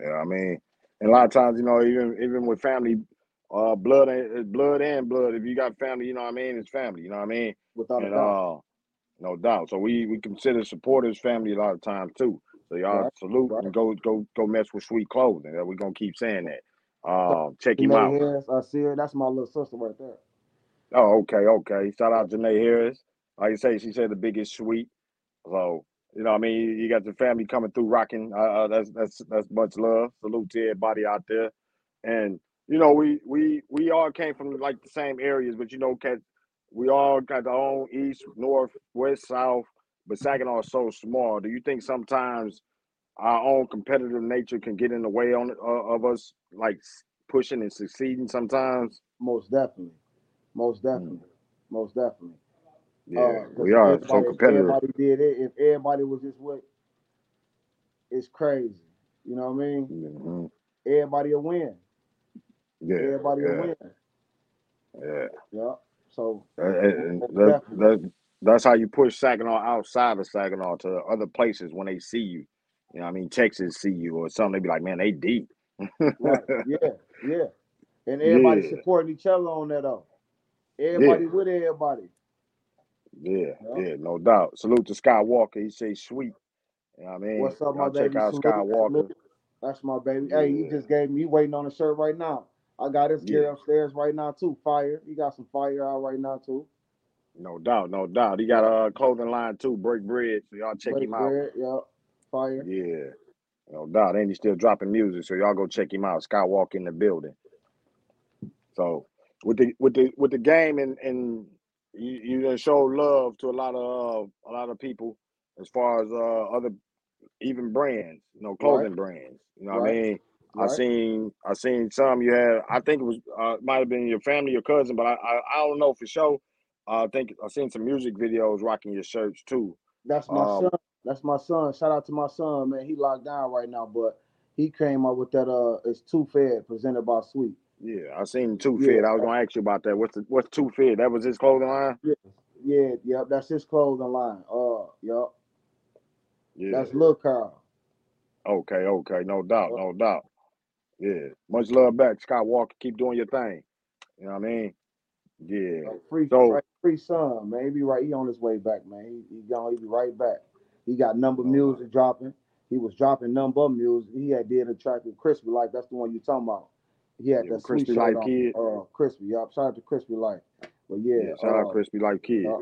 A: Yeah. I mean, and a lot of times, you know, even even with family, uh blood and blood and blood. If you got family, you know what I mean, it's family, you know what I mean?
B: Without a
A: And
B: doubt.
A: uh no doubt. So we we consider supporters family a lot of times too. So y'all
B: Right,
A: salute
B: right.
A: and go go go mess with sweet clothing. That We're gonna keep saying that. Uh, check him
B: Janae
A: out.
B: Harris, I see her. That's my little sister right there.
A: Oh, okay, okay. Shout out Janae Harris. Like you say, she said the biggest sweet. So you know, what I mean, you, you got the family coming through rocking. Uh, uh, that's that's that's much love. Salute to everybody out there. And you know, we we we all came from like the same areas, but you know, we all got our own east, north, west, south. But Saginaw is so small. Do you think sometimes our own competitive nature can get in the way on uh, of us like pushing and succeeding sometimes.
B: Most definitely, most
A: Mm.
B: definitely, most definitely.
A: Yeah,
B: Uh,
A: we are so
B: everybody, if
A: competitive.
B: everybody did it, if everybody was just what, it's crazy. You know what I mean?
A: Mhm.
B: Everybody will win.
A: Yeah,
B: Everybody will
A: yeah,
B: win.
A: yeah.
B: Yeah. So
A: Uh, and that, that, that's how you push Saginaw outside of Saginaw to other places when they see you. You know, I mean, Texas see you or something. They be like, man, they deep.
B: Right. <laughs> Yeah. Yeah. And everybody
A: yeah,
B: supporting each other on that though.
A: yeah,
B: Everybody with everybody.
A: yeah,
B: Yeah.
A: yeah, no doubt. Salute to Skywalker. He say sweet. You know what I mean?
B: What's up, my
A: Y'all check
B: baby?
A: out. Skywalker.
B: That's my baby. Hey, you
A: Yeah,
B: just gave me waiting on a shirt right now. I got his
A: yeah,
B: gear upstairs right now too. Fire. He got some fire out right now too.
A: no doubt, no doubt. He got a clothing line too, Break Bread. So y'all check
B: Break
A: him out.
B: bread. Yeah. Fire.
A: Yeah, no doubt. And he's still dropping music, so y'all go check him out. Skywalker in the building. So with the with the with the game and and you you done show love to a lot of uh, a lot of people as far as uh other even brands, you know,
B: Right.
A: clothing brands. You know what I
B: Right.
A: mean? I seen I seen some you had. I think it was uh might have been your family, your cousin, but I I, I don't know for sure. Uh, I think I seen some music videos rocking your shirts too.
B: That's my
A: Um,
B: son. That's my son. Shout out to my son, man. He locked down right now, but he came up with that. Uh, it's two fed presented by Sweet.
A: yeah, I seen Two
B: Yeah,
A: I was gonna ask you about that. What's the what's Two fed? That was his clothing line.
B: yeah, yeah, yeah. That's his clothing line. Uh, yep.
A: Yeah.
B: That's Lil Karl.
A: Okay. Okay. No doubt. No doubt. Yeah. Much love back, Skywalker. Keep doing your thing. You know what I mean? Yeah.
B: Free,
A: So
B: right, free son, man. He be right. He on his way back, man. He, he gone. He be right back. He got number
A: okay.
B: music dropping. He was dropping number music. He had did a track with Crispy Life. That's the one you talking about. He had
A: Yeah,
B: that sweet
A: Crispy Life. Kid.
B: Uh, Crispy. Yup. Shout out to Crispy Life. But yeah,
A: Yeah. Shout out
B: uh,
A: Crispy Life Kid.
B: yup,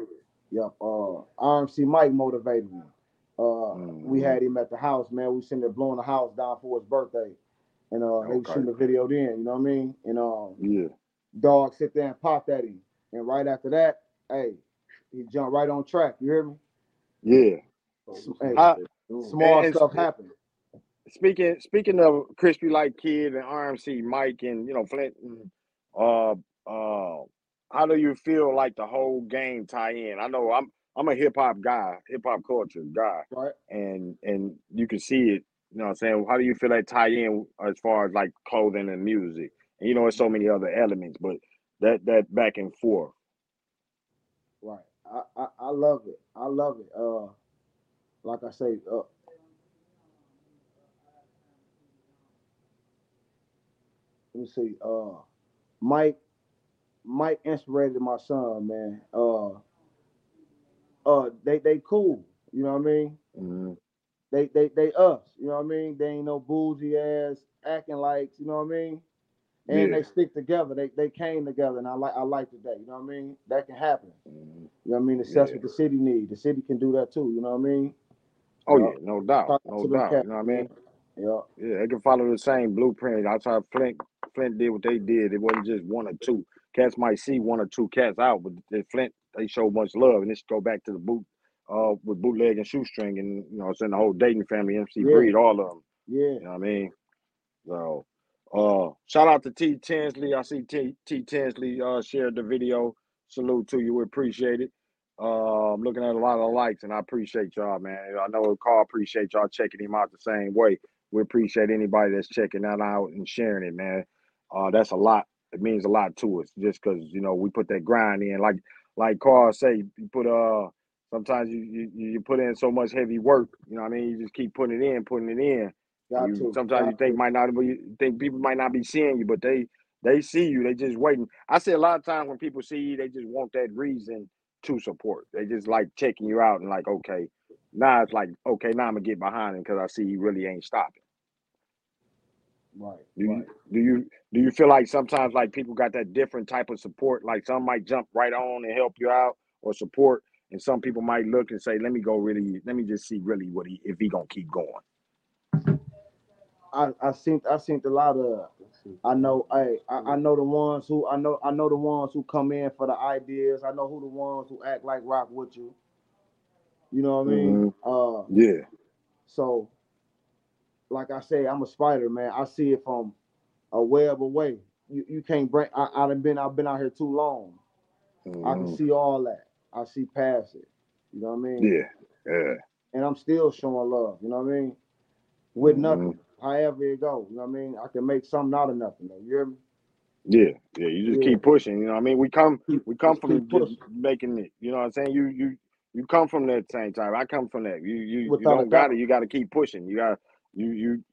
B: yup. Uh, RMC Mike motivated me. Uh, we
A: hmm
B: had him at the house, man. We sitting there blowing the house down for his birthday, and uh, they was shooting the video then. You know what I mean? And um,
A: Yeah.
B: dog sit there and popped at him, and right after that, hey, he jumped right on track. You hear me?
A: Yeah.
B: Hey,
A: I,
B: small
A: and,
B: stuff
A: sp- speaking speaking of Crispy Life Kid and RMC Mike and you know Flint, and, uh, uh, how do you feel like the whole game tie in? I know I'm I'm a hip hop guy, hip hop culture guy,
B: Right.
A: and and you can see it. You know what I'm saying? How do you feel that tie in as far as like clothing and music? And you know, there's so many other elements, but that that back and forth.
B: Right. I, I, I love it. I love it. Uh, like I say, uh, let me see. Uh, Mike, Mike inspired my son, man. Uh, uh, they they cool. You know what I mean?
A: hmm
B: They they they us. You know what I mean? They ain't no bougie ass acting like. You know what I mean? And
A: Yeah.
B: they stick together. They they came together, and I like I like that. You know what I mean? That can happen.
A: hmm
B: You know what I mean? That's
A: Yeah.
B: what the city need. The city can do that too. You know what I mean?
A: Oh
B: Yeah.
A: no doubt, no doubt. You know what I mean?
B: Yeah.
A: Yeah, they can follow the same blueprint. That's how Flint Flint did what they did. It wasn't just one or two. Cats might see one or two cats out, but the Flint they show much love, and this go back to the boot uh with bootleg and shoestring, and you know, it's in the whole Dayton family, MC
B: Yeah.
A: Breed, all of them.
B: Yeah.
A: You know what I mean? So, uh, shout out to T Tinsley. I see T T Tinsley uh shared the video. Salute to you. We appreciate it. I'm looking at a lot of likes, and I appreciate y'all, man. I know Karl appreciate y'all checking him out the same way. We appreciate anybody that's checking that out and sharing it, man. Uh, that's a lot. It means a lot to us, just because you know we put that grind in. Like like Karl say, you put uh sometimes you you, you put in so much heavy work. You know what I mean? You just keep putting it in, putting it in.
B: Got
A: You
B: to.
A: sometimes you think
B: to.
A: might not be you think people might not be seeing you, but they they see you. They just waiting. I see a lot of times when people see you, they just want that reason to support. They just like checking you out and like, okay, now it's like, okay, now I'm gonna get behind him because I see he really ain't stopping.
B: Right.
A: Do
B: Right.
A: you do you do you feel like sometimes like people got that different type of support? Like some might jump right on and help you out or support, and some people might look and say, let me go really, let me just see really what he if he gonna keep going.
B: I I seen I seen a lot of. I know. Hey, I, I know the ones who I know. I know the ones who come in for the ideas. I know who the ones who act like rock with you. You know what I mean?
A: hmm
B: Uh,
A: Yeah.
B: so like I say, I'm a spider, man. I see it from a web away. You you can't bring. I I done been I've been out here too long. I can
A: Mhm.
B: see all that. I see past it. You know what I mean?
A: Yeah, yeah.
B: And I'm still showing love. You know what I mean? With
A: Mhm.
B: nothing, however it go. You know what I mean? I can make something out of nothing. Though. You hear me?
A: Yeah, yeah. You just
B: Yeah.
A: keep pushing. You know what I mean? We come we come from just making it. You know what I'm saying? You you you come from that same time. I come from that. You you you
B: Without
A: don't got it. You got to keep pushing. You got you you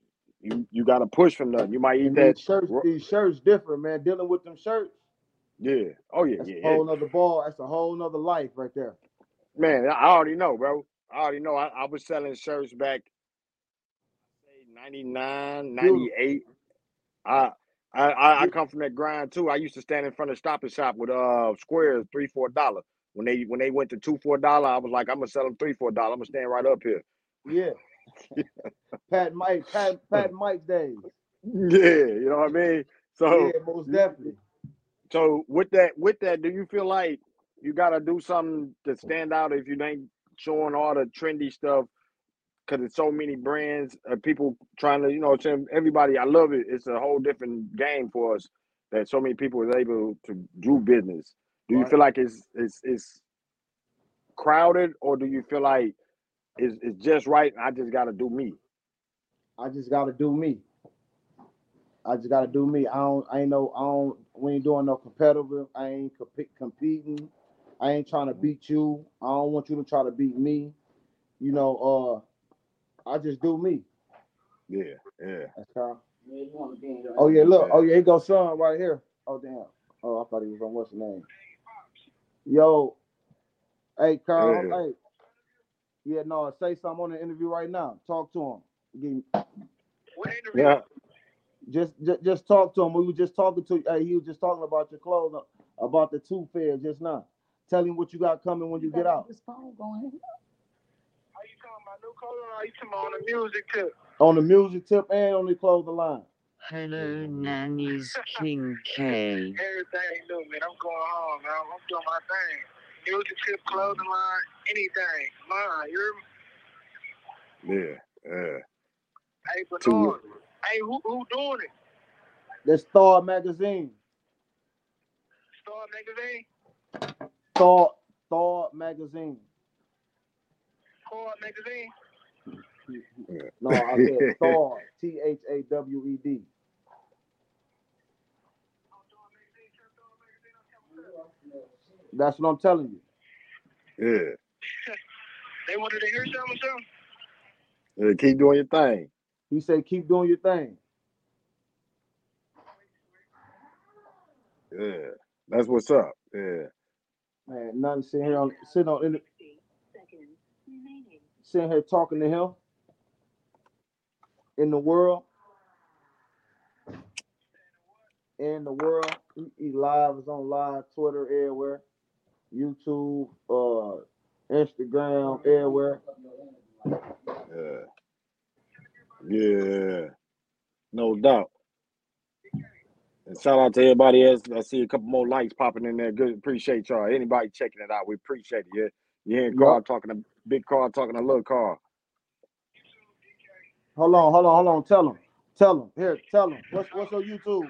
A: you you got to push from nothing. You might eat
B: And
A: that.
B: these shirts, these shirts different, man. Dealing with them shirts,
A: Yeah. Oh yeah,
B: that's
A: yeah,
B: a
A: yeah.
B: whole nother ball. That's a whole nother life right there.
A: Man, I already know, bro. I already know. I, I was selling shirts back 99, 98. I I I come from that grind too. I used to stand in front of Stop and Shop with uh squares three four dollar. When they when they went to two four dollar, I was like, I'm gonna sell them three four dollar. I'm gonna stand right up here.
B: Yeah. <laughs> Pat Mike, Pat Pat Mike days.
A: Yeah, you know what I mean. So
B: Yeah, most definitely.
A: so with that with that, do you feel like you gotta do something to stand out if you ain't showing all the trendy stuff? Because it's so many brands, uh, people trying to, you know, everybody. I love it. It's a whole different game for us that so many people is able to do business. Do you feel like it's it's it's crowded, or do you feel like it's it's just right? I just got to do me.
B: I just gotta do me. I just gotta do me. I don't. I ain't no. I don't. We ain't doing no competitive. I ain't comp- competing. I ain't trying to beat you. I don't want you to try to beat me. You know. Uh, I just do me.
A: Yeah, yeah,
B: That's how. Oh yeah, look. Oh yeah, he goes son right here. Oh damn. Oh, I thought he was on what's the name? Yo, hey Karl.
A: Yeah.
B: Hey. Yeah, no. Say something on the interview right now. Talk to him. Give him-
D: What interview?
A: Yeah,
B: Just, just, just talk to him. We were just talking to. Hey, he was just talking about your clothes, uh, about the two fair just now. Tell him what you got coming when you get out.
D: Are you talking about new clothing or are you talking about on the music tip?
B: On the music tip and on the clothing line.
E: Hello, Nanny's King K. <laughs>
D: Everything new, man. I'm going home, man. I'm doing my thing. Music tip, clothing line, anything. Mine, you hear me?
A: yeah, yeah.
D: Hey,
A: To
D: Bernard. Hey, who who doing it?
B: The Star Magazine.
D: Star Magazine?
B: Star, Star Magazine.
D: Core Magazine?
B: No, I said <laughs> Star. T H A W E D. That's what I'm telling you.
A: Yeah.
D: They wanted to hear something or something?
A: Yeah, keep doing your thing.
B: He said, keep doing your thing.
A: Yeah, that's what's up. Yeah,
B: Man, nothing sitting here on sitting on in the, sitting here talking to him in the world. In the world. He, he live is on live, Twitter, everywhere, YouTube, uh, Instagram, everywhere.
A: yeah, yeah. No doubt. And shout out to everybody else. I see a couple more likes popping in there. Good, appreciate y'all. Anybody checking it out, we appreciate it. Yeah, you hearing Karl
B: Yup.
A: talking to big Karl talking to little Karl.
B: Hold on, hold on, hold on. Tell him. Tell him. Here, tell him. What's what's your YouTube?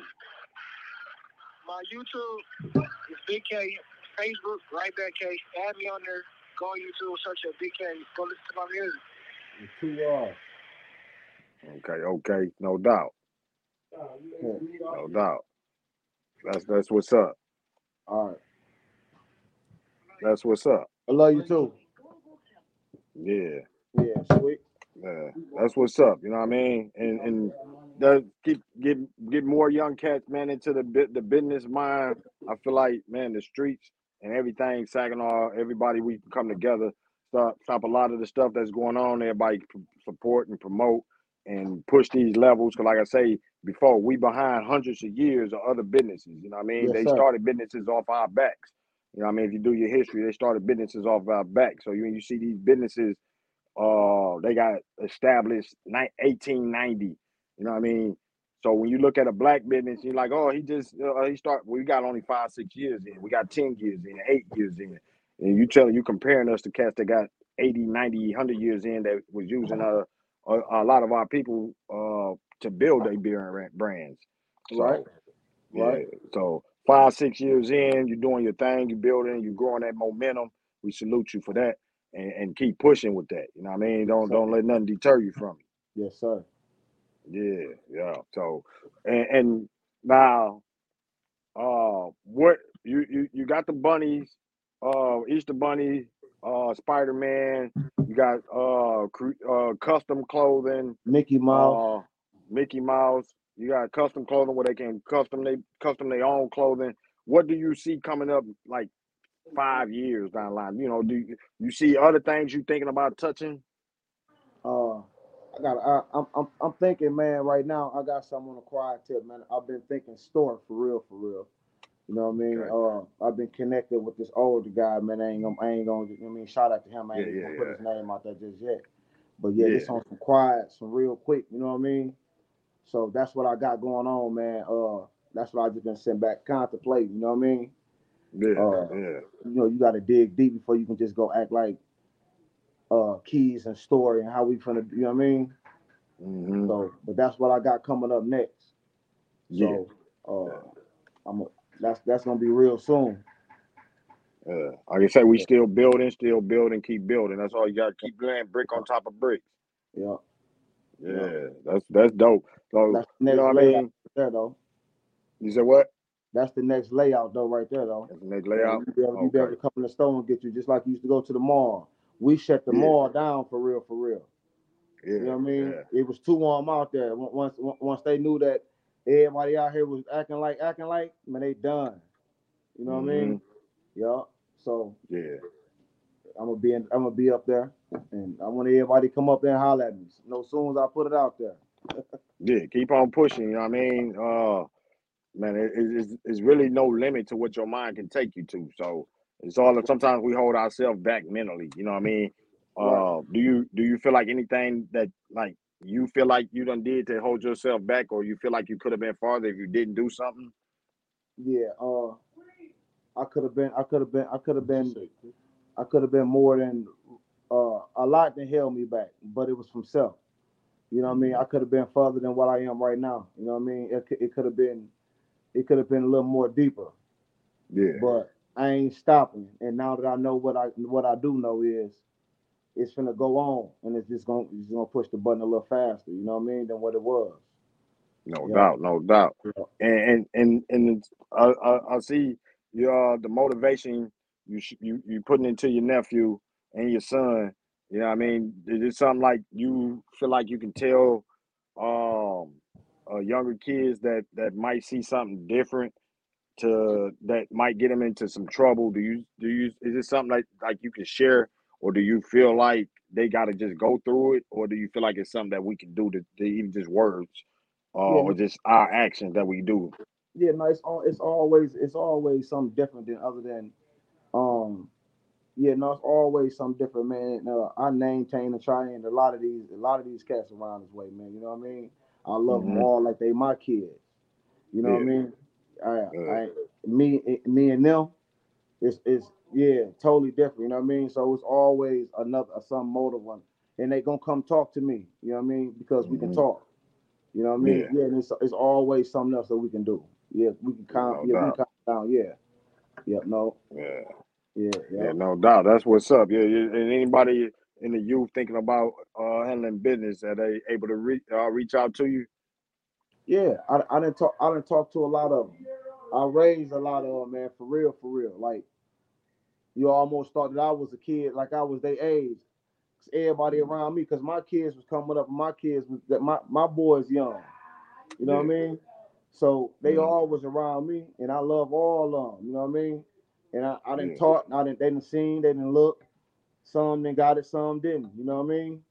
D: My YouTube is Big K. Facebook, right back K. Add me on there. Go on YouTube, search up Big K. Go listen to my music.
B: Two R's.
A: Okay, okay, no doubt,
B: Yeah.
A: no doubt. That's that's what's up.
B: All right.
A: That's what's up.
B: I love you too.
A: Yeah.
B: Yeah, sweet.
A: Yeah, that's what's up. You know what I mean? And and that keep get get more young cats, man, into the bit the business mind. I feel like, man, the streets and everything, Saginaw, everybody we come together, stop stop a lot of the stuff that's going on. Everybody support and promote and push these levels. Cause like I say before, we behind hundreds of years of other businesses. You know what I mean?
B: Yes,
A: they
B: sir.
A: started businesses off our backs. You know what I mean? If you do your history, they started businesses off our backs. So you you see these businesses uh they got established 1890 you know what i mean so when you look at a black business you're like oh he just uh, he start we got only five six years in we got 10 years in eight years in and you telling you comparing us to cats that got 80 90 100 years in that was using uh a, a lot of our people uh to build their beer and brands.
B: Right.
A: Yeah,
B: Right.
A: so five six years in, you're doing your thing, you're building, you're growing that momentum. We salute you for that, and, and keep pushing with that. You know what I mean? Don't
B: Sir.
A: don't let nothing deter you from it.
B: Yes, sir.
A: Yeah, yeah. So, and, and now, uh, what you you you got the bunnies, uh, Easter bunny, uh, Spider Man. You got uh, cre- uh, custom clothing,
B: Mickey Mouse.
A: uh, Mickey Mouse. You got custom clothing where they can custom they custom their own clothing. What do you see coming up like five years down the line? You know, do you, you see other things you thinking about touching?
B: Uh, I got. I, I'm. I'm. I'm thinking, man. Right now, I got something on the quiet tip, man. I've been thinking store for real, for real. You know what I mean?
A: Okay.
B: Uh, I've been connected with this older guy, man. I ain't gonna. I ain't gonna. You know I mean, shout out to him. I ain't
A: Yeah,
B: gonna put
A: yeah.
B: his name out there just yet. But yeah,
A: Yeah.
B: this on some quiet, some real quick. You know what I mean? So that's what I got going on, man. Uh, that's what I just been sitting back contemplating. You know what I mean?
A: Yeah,
B: Uh,
A: yeah,
B: you know, you got to dig deep before you can just go act like uh keys and story and how we finna. Do you know what I mean?
A: hmm
B: So, but that's what I got coming up next.
A: yeah.
B: So, uh, I'm a, that's that's gonna be real soon.
A: Uh, like I say, we
B: Yeah.
A: still building, still building, keep building. That's all you got to keep doing, brick on top of brick.
B: Yeah,
A: Yeah, that's that's dope. So
B: that's
A: you know what I mean?
B: there though.
A: You said what?
B: That's the next layout though, right there though.
A: That's the next layout.
B: you be able, you be able to come in the store and get you just like you used to go to the mall. We shut the
A: Yeah.
B: mall down for real, for real.
A: Yeah,
B: You know what I mean?
A: yeah,
B: It was too warm out there. Once once they knew that everybody out here was acting like acting like, man, they done. You know what I mean? Yeah. So
A: yeah.
B: I'm gonna be in, I'm gonna be up there, and I want everybody to come up there and holler at me. No soon as I put it out there. <laughs>
A: Yeah, keep on pushing. You know what I mean? Uh, man, it, it- it's it's really no limit to what your mind can take you to. So it's all. Sometimes we hold ourselves back mentally. You know what I mean?
B: Right.
A: Uh, do you do you feel like anything that like you feel like you done did to hold yourself back, or you feel like you could have been farther if you didn't do something?
B: Yeah. Uh, I could have been. I could have been. I could have been. I could have been more than uh, a lot that held me back, but it was from self. You know what I mean? I could have been further than what I am right now. You know what I mean? It, it could have been. It could have been a little more deeper,
A: Yeah,
B: but I ain't stopping. And now that I know what I what I do know is, it's gonna go on, and it's just gonna it's gonna push the button a little faster. You know what I mean? Than what it was.
A: no
B: Yeah.
A: doubt, no doubt.
B: Yeah.
A: And and and, and I, I I see your the motivation you sh- you you putting into your nephew and your son. You know what I mean? Is it something like you feel like you can tell um uh, younger kids that that might see something different to that might get them into some trouble? Do you do you is it something like like you can share, or do you feel like they got to just go through it, or do you feel like it's something that we can do to, to even just words, uh,
B: Yeah,
A: or just our actions that we do?
B: Yeah, no, it's all it's always it's always something different than other than um yeah, no, it's always something different, man. Uh, I maintain and try and a lot of these a lot of these cats around this way, man. You know what I mean? I love them
A: Mhm.
B: all like they my kids. You know what I mean? I, I me me and them it's it's yeah, totally different. You know what I mean? So it's always another some motive one. And they gonna come talk to me, you know what I mean? Because we can
A: Mhm.
B: talk. You know what I mean?
A: Yeah.
B: Yeah, and it's, it's always something else that we can do. Yeah, we can calm.
A: No
B: yeah, we
A: doubt.
B: can calm down. Yeah, yeah, no,
A: Yeah.
B: yeah, yeah,
A: Yeah, no doubt. That's what's up. Yeah, yeah. and anybody in the youth thinking about uh, handling business, are they able to reach uh, reach out to you?
B: yeah. I, I didn't talk. I didn't talk to a lot of them. I raised a lot of them, man. For real, for real. Like you almost thought that I was a kid, like I was their age. Everybody around me, because my kids was coming up. My kids was that my my boys young. You know what I mean? So they
A: Mhm.
B: all was around me, and I love all of them. You know what I mean? And I, I didn't
A: Yeah.
B: talk, I didn't they didn't seen, they didn't look. Some then got it, some didn't. You know what I mean?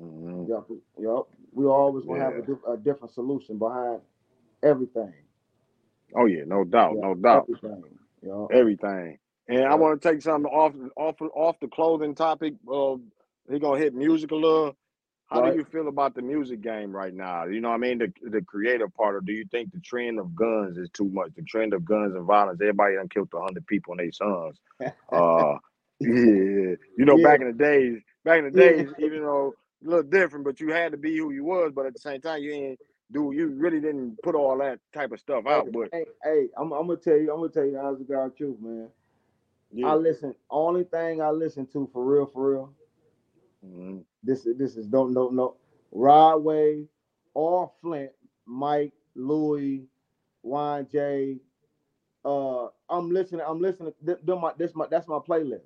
A: Mhm.
B: Yep, yep. We always gonna have a, diff- a different solution behind everything.
A: Oh yeah, no doubt,
B: Yeah,
A: no doubt,
B: everything. Yep.
A: everything. And I want to take something off off off the clothing topic. Uh, he gonna hit music a little. How
B: Right.
A: do you feel about the music game right now? You know what I mean? The the creative part, or do you think the trend of guns is too much? The trend of guns and violence. Everybody done killed hundred people and their sons. <laughs> Uh, yeah, you know,
B: Yeah.
A: back in the days, back in the
B: Yeah.
A: days, even though a little different, but you had to be who you was. But at the same time, you ain't do you really didn't put all that type of stuff out. But
B: Hey, hey, I'm, I'm gonna tell you, I'm gonna tell you the God truth, man.
A: yeah,
B: I listen. Only thing I listen to for real, for real.
A: Mhm.
B: This this is don't know no Rod Wave or Flint, Mike, Louis, Wine J. Uh, I'm listening. I'm listening. Th- them my, this my that's my playlist.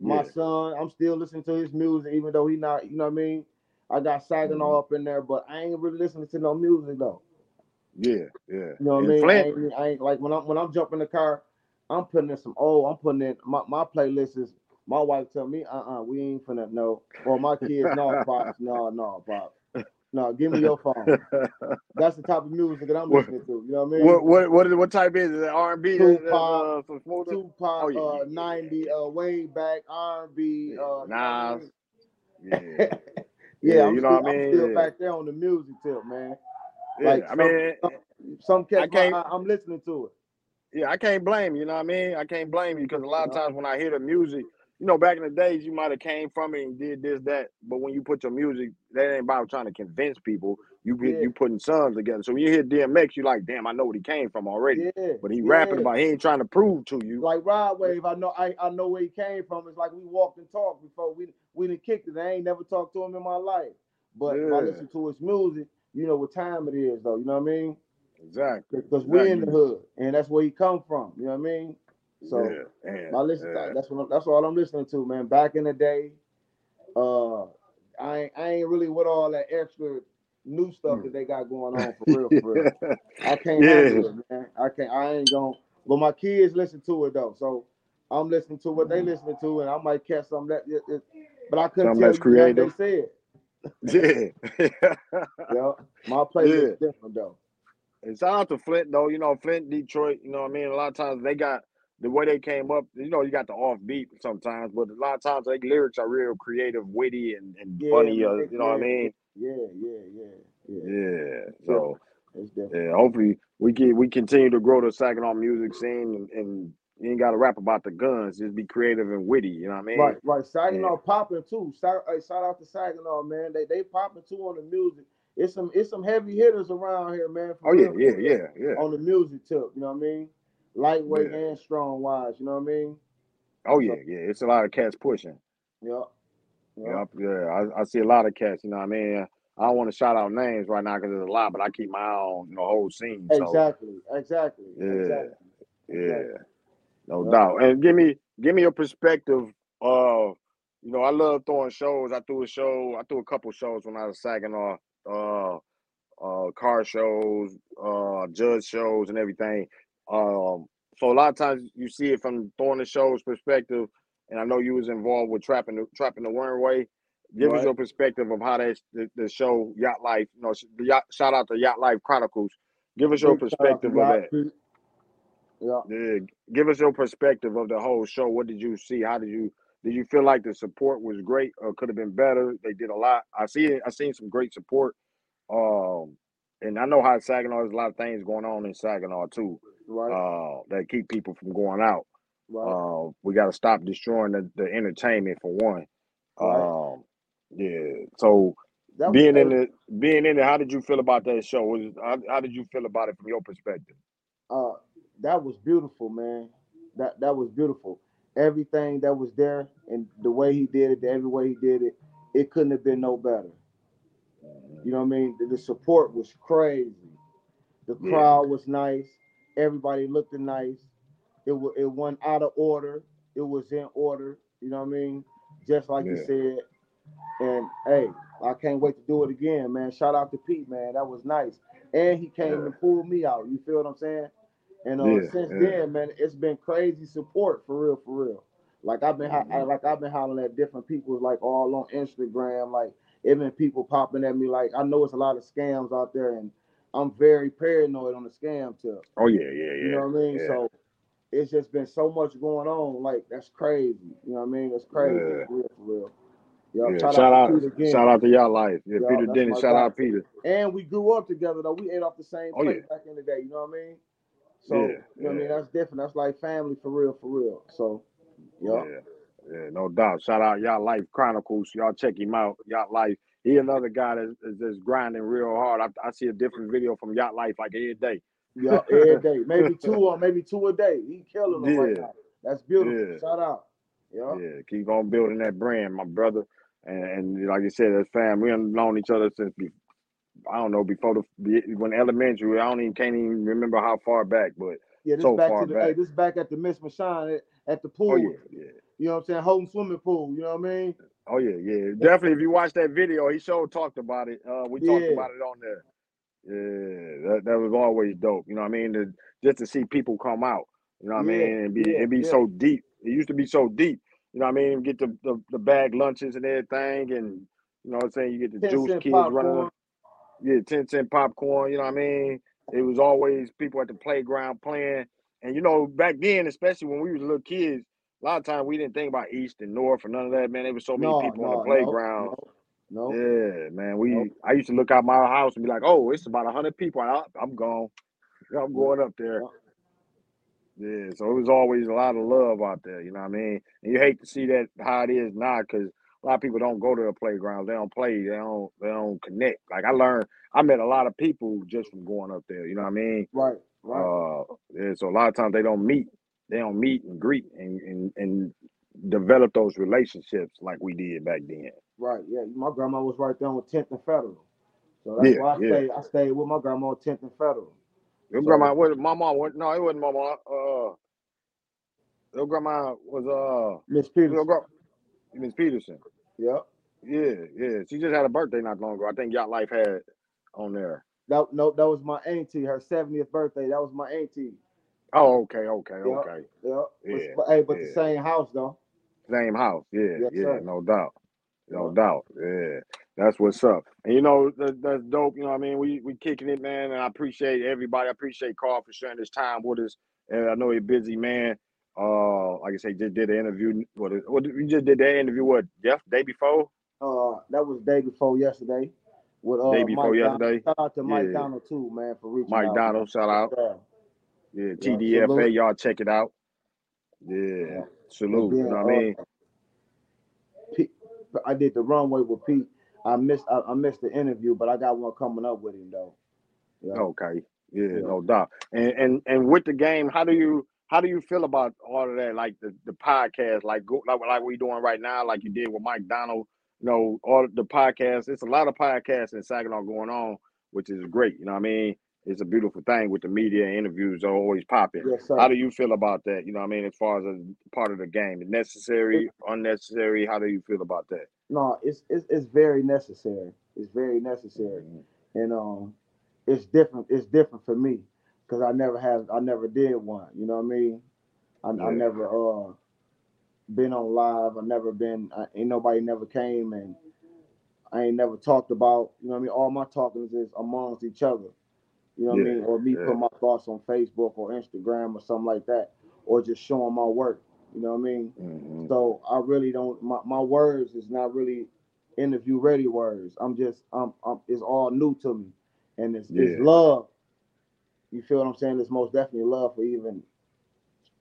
B: My
A: yeah,
B: son, I'm still listening to his music, even though he not. You know what I mean? I got Saginaw
A: Mhm.
B: up in there, but I ain't really listening to no music though.
A: yeah, yeah.
B: You know what
A: and
B: I mean? I ain't, I ain't like when I'm when I'm jumping the car, I'm putting in some old. I'm putting in my, my playlist is. My wife tell me, uh, uh we ain't finna know. Or my kids, no, pops, no, no, pop, no, give me your phone. <laughs> That's the type of music that I'm
A: What-
B: listening to. You know what I mean?
A: what what what type is it? R and B, uh,
B: Tupac,
A: smoother?
B: Tupac,
A: Oh, yeah,
B: uh,
A: yeah,
B: ninety, uh, way back, R and B,
A: Yeah,
B: uh, <laughs> you know what I
A: Nas.
B: mean?
A: Yeah,
B: yeah,
A: Yeah,
B: I'm
A: you know
B: still,
A: what I
B: I'm
A: mean?
B: still
A: Yeah.
B: back there on the music tip, man.
A: yeah.
B: Like
A: I mean,
B: some, some cats,
A: I can't-
B: I, I'm listening to it.
A: yeah, I can't blame you. You know what I mean? I can't blame you because a lot of times when I hear the music, you know, back in the days, you might have came from it and did this, that. But when you put your music, that ain't about trying to convince people. You
B: Yeah.
A: you putting songs together. So when you hear DMX, you like, damn, I know what he came from already.
B: Yeah,
A: But he
B: yeah.
A: rapping about, he ain't trying to prove to you.
B: like Rod Wave, I know I, I know where he came from. It's like we walked and talked before. We we didn't kick it. I ain't never talked to him in my life. But if I listen to his music, you know what time it is though. You know what I mean?
A: Exactly.
B: Because we in the hood and that's where he come from. You know what I mean? So
A: yeah, man,
B: I listen.
A: yeah.
B: That's what I'm, that's all I'm listening to, man. Back in the day, uh, I ain't, I ain't really with all that extra new stuff that they got going on for real, for real. <laughs> I can't
A: Yeah.
B: handle it, man. I can't. I ain't going. But my kids listen to it though, so I'm listening to what they listening to, and I might catch some that. It, it, but I couldn't
A: Something
B: tell you nothing they said.
A: yeah. <laughs> <laughs>
B: Yeah, my playlist different though.
A: And shout out to Flint though. You know, Flint, Detroit. You know what I mean. A lot of times they got the way they came up. You know, you got the offbeat sometimes, but a lot of times their lyrics are real creative, witty, and, and
B: Yeah,
A: funny. Uh, you know what I mean?
B: Yeah, yeah, yeah, yeah.
A: Yeah. So yeah, hopefully we can we continue to grow the Saginaw music scene, and, and you ain't got to rap about the guns. Just be creative and witty. You know what I mean?
B: Right, right. Saginaw popping too. Shout, shout out to Saginaw, man. They they popping too on the music. It's some it's some heavy hitters around here, man.
A: Oh yeah, yeah, yeah, yeah.
B: On the music tip, you know what I mean? Lightweight
A: Yeah.
B: and strong wise, you know what I mean?
A: Oh yeah, yeah. It's a lot of cats pushing.
B: Yeah. Yeah.
A: Yep, yeah. I, I see a lot of cats. You know what I mean? I don't want to shout out names right now because there's a lot, but I keep my eye on the whole scene. So
B: Exactly. Exactly.
A: Yeah.
B: Exactly.
A: yeah,
B: Exactly.
A: no
B: Yeah.
A: doubt. And give me give me your perspective of you know I love throwing shows. I threw a show. I threw a couple shows when I was Saginaw. Uh, uh, car shows, uh, judge shows, and everything. Um, so a lot of times you see it from throwing the shows perspective, and I know you was involved with trapping the trapping the one way. Give us your perspective of how that the, the show Yacht Life. You know, the yacht, shout out to Yacht Life Chronicles. Give us your
B: Big shout out to
A: perspective of that.
B: Yeah.
A: Yeah, give us your perspective of the whole show. What did you see? How did you did you feel like the support was great or could have been better? They did a lot. I see it. I seen some great support. Um, and I know how Saginaw there's a lot of things going on in Saginaw too.
B: Right.
A: Uh, that keep people from going out.
B: right.
A: Uh, we got to stop destroying the, the entertainment for one.
B: Right.
A: Um, yeah. So
B: That was-
A: being in the being in it, how did you feel about that show? Was how, how did you feel about it from your perspective?
B: uh that was beautiful, man. That that was beautiful. Everything that was there and the way he did it, the every way he did it, it couldn't have been no better. You know what I mean? The, the support was crazy. The
A: Yeah.
B: crowd was nice. Everybody looked nice. It was it wasn't out of order. It was in order. You know what I mean? Just like you said. And hey, I can't wait to do it again, man. Shout out to Pete, man. That was nice. And he came
A: Yeah.
B: and pulled me out. You feel what I'm saying? And uh,
A: Yeah,
B: since
A: yeah.
B: then, man, it's been crazy support for real, for real. Like I've been, I,
A: Mhm.
B: like I've been hollering at different people, like all on Instagram. Like even people popping at me. Like I know it's a lot of scams out there, and I'm very paranoid on the scam tip.
A: Oh yeah, yeah, yeah.
B: You know what I mean?
A: yeah.
B: So it's just been so much going on. Like that's crazy. You know what I mean? That's crazy.
A: Yeah.
B: For real, for real. Yo,
A: Yeah,
B: shout,
A: shout
B: out,
A: out,
B: to Pete again.
A: shout out to Yacht Life. Yeah,
B: Yo,
A: Peter Dennis, shout out Peter.
B: And we grew up together though. We ate off the same
A: Oh, yeah.
B: back in the day. You know what I mean? So
A: Yeah,
B: you know what I mean? That's different. That's like family for real, for real. So. Yeah,
A: yeah, no doubt. Shout out Yacht Life chronicles. Y'all check him out. Yacht Life. He another guy that's, that's grinding real hard. I, I see a different video from Yacht Life like every day.
B: Yeah, every day, <laughs> maybe two or maybe two a day. He killing them right
A: Yeah.
B: now. That's beautiful.
A: Yeah.
B: Shout out. Yeah.
A: Yeah, keep on building that brand, my brother. And, and like you said, as fam, we done known each other since be, I don't know before the when elementary. I don't even can't even remember how far back, but
B: Yeah, this
A: So
B: back
A: far
B: to the hey, this back at the Miss Machine at, at the pool.
A: oh yeah, yeah.
B: You know what I'm saying? Holding swimming pool. You know what I mean?
A: Oh yeah, yeah. Definitely if you watch that video, he sure talked about it. Uh we talked
B: Yeah.
A: about it on there. Yeah, that, that was always dope. You know what I mean? To, just to see people come out. You know what I mean? And be
B: yeah,
A: and be
B: yeah.
A: so deep. It used to be so deep. You know what I mean? Get the, the, the bag lunches and everything and you know what I'm saying? You get the juice kids running. Yeah, 10 cent popcorn, you know what I mean? It was always people at the playground playing. And you know, back then, especially when we was little kids, a lot of times we didn't think about east and north or none of that, man. There was so many
B: No,
A: people on the playground.
B: No, no.
A: Yeah, man. We
B: Nope.
A: I used to look out my house and be like, "Oh, it's about hundred people. I, I'm gone. I'm going up there." Yeah, so it was always a lot of love out there. You know what I mean? And you hate to see that how it is now because a lot of people don't go to the playground. They don't play. They don't. They don't connect. Like I learned, I met a lot of people just from going up there. You know what I mean?
B: Right, right.
A: Uh, yeah, so a lot of times they don't meet. They don't meet and greet and and, and develop those relationships like we did back then.
B: Right, yeah. My grandma was right there with 10th and Federal. So that's
A: Yeah,
B: why I
A: yeah.
B: stayed I stayed with my grandma on 10th and Federal.
A: Your
B: So-
A: grandma was my mom. Was, no, it wasn't my mom. Uh, your grandma was uh,
B: Miss Peterson.
A: gra- Miss Peterson.
B: Yeah.
A: Yeah, yeah. She just had a birthday not long ago. I think Yacht Life had on there.
B: That no, that was my auntie, her 70th birthday. That was my auntie.
A: Oh, okay, okay,
B: Yeah.
A: okay.
B: Yeah.
A: Yeah,
B: But, hey, but the same house though.
A: Same house. Yeah,
B: Yes,
A: yeah.
B: sir.
A: No doubt. No
B: Yeah.
A: doubt. Yeah, that's what's up. And you know that, that's dope. You know what I mean? We we kicking it, man. And I appreciate everybody. I appreciate Karl for sharing this time with us. And I know you're a busy man. Uh, like I say, just did an interview. What? What? We just did that interview. What? Jeff? Day before?
B: Uh that was day before yesterday. With uh
A: Day before
B: Mike
A: yesterday?
B: Shout out to Mike
A: Yeah.
B: Donald too, man, for reaching
A: Mike
B: out.
A: Donald, shout out.
B: Yeah.
A: Yeah,
B: Yeah,
A: TDFA. Y'all check it out. Yeah,
B: Yeah.
A: salute.
B: then,
A: you know what
B: uh,
A: I mean?
B: Pete, I did the runway with Pete. I missed I, I missed the interview, but I got one coming up with him though. Yeah.
A: Okay. Yeah,
B: Yeah.
A: no doubt. And and and with the game, how do you how do you feel about all of that? Like the, the podcast, like go, like like we doing right now, like you did with Mike Donald. You know, all the podcasts. It's a lot of podcasts in Saginaw going on, which is great. You know what I mean? It's a beautiful thing with the media interviews are always popping.
B: Yes.
A: How do you feel about that? You know what I mean? As far as a part of the game, necessary, unnecessary. How do you feel about that?
B: no, it's, it's it's very necessary. It's very necessary, and um, it's different. It's different for me because I never have. I never did one. You know what I mean? I, I never uh been on live. I never been. I, ain't nobody never came and I ain't never talked about. You know what I mean? All my talkings is amongst each other. You know what I mean? Or me
A: yeah.
B: put my thoughts on Facebook or Instagram or something like that, or just showing my work. You know what I mean?
A: Mhm.
B: So I really don't. My, my words is not really interview ready words. I'm just. I'm. I'm it's all new to me, and it's, it's love. You feel what I'm saying? It's most definitely love for even.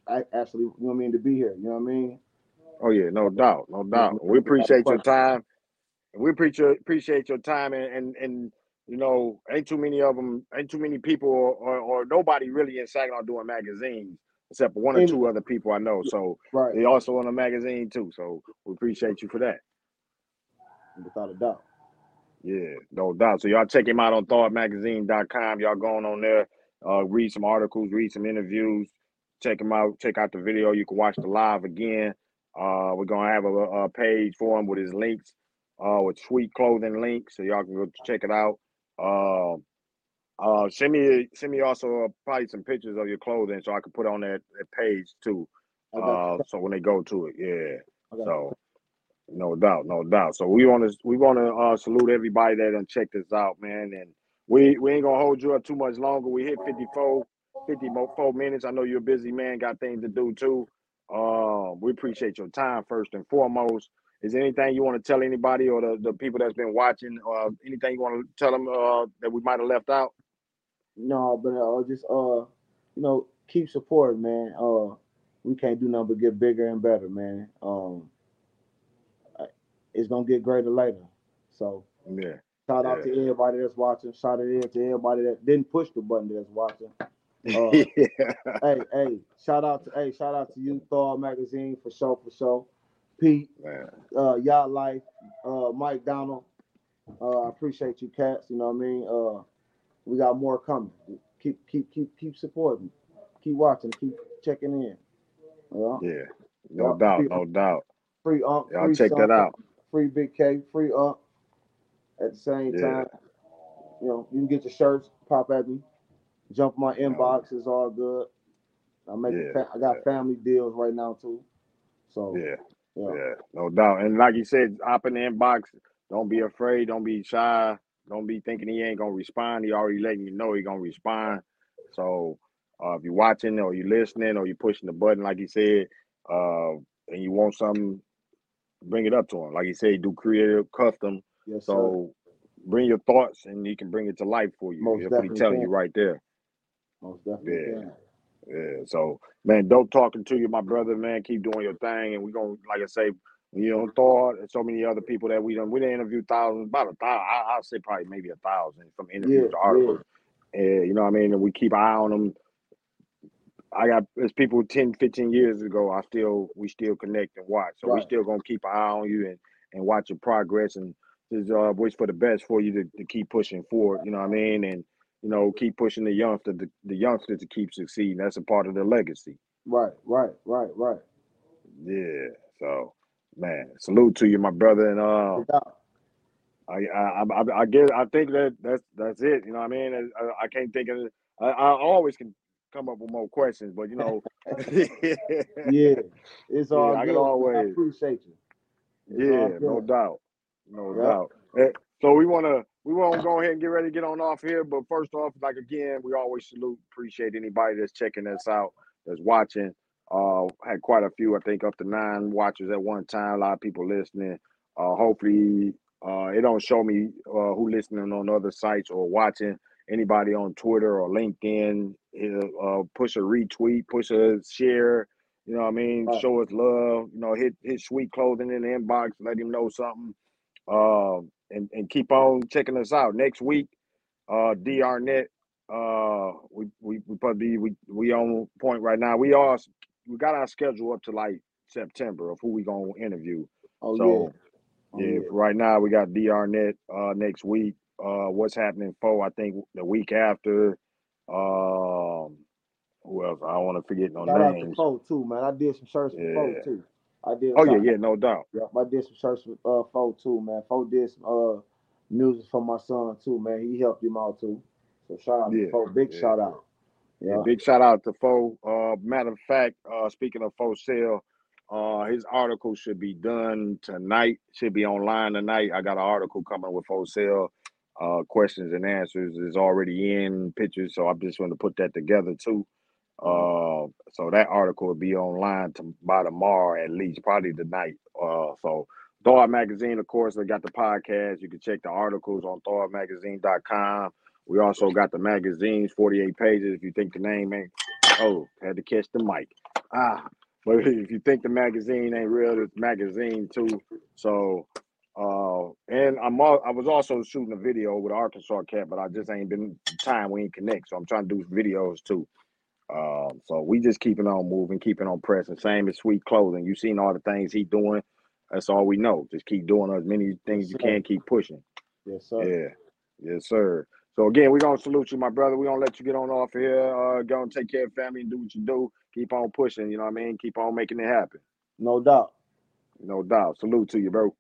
B: I actually, you know what I mean, to be here. You know what I mean?
A: Oh yeah, no doubt, no doubt. We appreciate your time. We appreciate appreciate your time, and and, and you know, ain't too many of them, ain't too many people, or, or, or nobody really in Saginaw doing magazines, except for one or
B: And-
A: two other people I know. So
B: Right.
A: they also on a magazine too. So we appreciate you for that.
B: Without a doubt.
A: Yeah, no doubt. So y'all check him out on thawedmagazine.com. Y'all going on there, uh, read some articles, read some interviews, check him out, check out the video. You can watch the live again. Uh, we're gonna have a, a page for him with his links, uh, with sweet clothing links, so y'all can go check it out. Uh, uh, send me send me also uh, probably some pictures of your clothing so I can put on that, that page too.
B: Got
A: Uh, so when they go to it, yeah.
B: Got
A: So, no doubt, no doubt. So we want to we want to uh, salute everybody that done check this out, man. And we we ain't gonna hold you up too much longer. We hit 54, 54 minutes. I know you're a busy man, got things to do too. Um, we appreciate your time first and foremost. Is there anything you want to tell anybody or the, the people that's been watching? Uh, anything you want to tell them uh, that we might have left out?
B: No, but uh, just uh, you know, keep supporting, man. Uh, we can't do nothing but get bigger and better, man. Um, it's gonna get greater later. So
A: Yeah.
B: Shout out
A: Yeah.
B: to everybody that's watching. Shout out to everybody that didn't push the button that's watching. <laughs> Uh,
A: yeah.
B: hey, hey, shout out to hey, shout out to you, Thawed Magazine for show for show. Pete, uh, Yacht Life, uh, Mike Donald. Uh, I appreciate you, cats. You know what I mean? Uh, we got more coming. Keep, keep, keep, keep supporting. Keep watching. Keep checking in. Yeah.
A: Yeah. No doubt. No doubt.
B: Free Unc.
A: Y'all
B: free
A: check that out.
B: Free Big K. Free Unc. At the same
A: Yeah.
B: time, you know, you can get your shirts. Pop at me. Jump my inbox. It's all good. I make.
A: Yeah.
B: Fa- I got family deals right now too. So
A: Yeah.
B: Yeah.
A: Yeah. No doubt. And like you said, hop in the inbox. Don't be afraid. Don't be shy. Don't be thinking he ain't gonna respond. He already letting you know he gonna respond. So uh, if you're watching or you're listening or you're pushing the button, like he said, uh, and you want something, bring it up to him. Like he said, do creative custom.
B: Yes, sir.
A: So bring your thoughts and he can bring it to life for you.
B: Most
A: That's what he
B: definitely
A: telling
B: can.
A: you right there.
B: Most definitely.
A: Yeah.
B: can.
A: Yeah. So man, dope talking to you, my brother. Man, keep doing your thing, and we gonna like I say, you know, Thawed and so many other people that we done we done interviewed thousands, about a thousand. I, I'll say probably maybe a thousand from interviews to
B: Yeah,
A: articles. And you know what I mean? And we keep an eye on them. I got there's people 10, 15 years ago. I still we still connect and watch. So we still gonna keep an eye on you and and watch your progress and just uh, wish for the best for you to, to keep pushing forward. You know what I mean? And you know keep pushing the youngster the, the youngster to keep succeeding. That's a part of the legacy.
B: Right, right, right, right.
A: Yeah. So man, salute to you, my brother. And uh,
B: No.
A: I I I, I guess I think that that's that's it. You know what I mean? I, I can't think of it. I, I always can come up with more questions, but you know. <laughs> <laughs>
B: Yeah, it's
A: Yeah,
B: all
A: I can
B: man. I
A: always-
B: appreciate you. It's
A: Yeah, no doubt, no
B: Yeah.
A: doubt. Eh, So we want to we want to go ahead and get ready to get on off here. But first off, like again, we always salute, appreciate anybody that's checking us out, that's watching. Uh, had quite a few, I think, up to nine watchers at one time. A lot of people listening. Uh, hopefully, uh, it don't show me uh, who listening on other sites or watching. Anybody on Twitter or LinkedIn, uh, push a retweet, push a share. You know what I mean?
B: Right.
A: Show us love. You know, hit hit sweet clothing in the inbox. Let him know something. Uh, and and keep on checking us out next week. Uh, DRNet. Uh, we we we probably we we on point right now. We are we got our schedule up to like September of who we gonna interview.
B: Oh
A: So,
B: yeah. Oh,
A: yeah,
B: yeah.
A: right now we got DRNet uh next week. Uh what's happening for I think the week after. Um who else? I don't want to forget no
B: Shout out to
A: names.
B: Too, man. I did some shirts for Fo too. I did.
A: Oh yeah, yeah, no doubt.
B: Yep, I did some shirts with uh Fo too, man. Fo did some uh music for my son too, man. He helped him out too. So shout out
A: Yeah,
B: to Fo. Big
A: yeah.
B: shout out.
A: Yeah,
B: Yeah.
A: big shout out to Fo. Uh, matter of fact, uh, speaking of Fo Sale, uh, his article should be done tonight. Should be online tonight. I got an article coming with Fo Sale. Uh, questions and answers is already in pictures, so I'm just going to put that together too. Uh, so that article will be online to, by tomorrow at least, probably tonight. Uh, so Thawed Magazine, of course, they got the podcast. You can check the articles on ThawedMagazine.com. We also got the magazines, 48 pages. If you think the name ain't, oh, had to catch the mic. Ah, but <laughs> if you think the magazine ain't real, it's magazine too. So, uh, and I'm al- I was also shooting a video with Arkansas Cat, but I just ain't been time. We ain't connect, so I'm trying to do videos too. Um, so we just keeping on moving, keeping on pressing. Same as Sweet Clothing. You seen all the things he doing. That's all we know. Just keep doing as many things you can. Keep pushing.
B: Yes, sir.
A: Yeah. Yes, sir. So again, we're gonna salute you, my brother. We're gonna let you get on off here. Uh go and take care of family and do what you do. Keep on pushing, you know what I mean? Keep on making it happen.
B: No doubt.
A: No doubt. Salute to you, bro.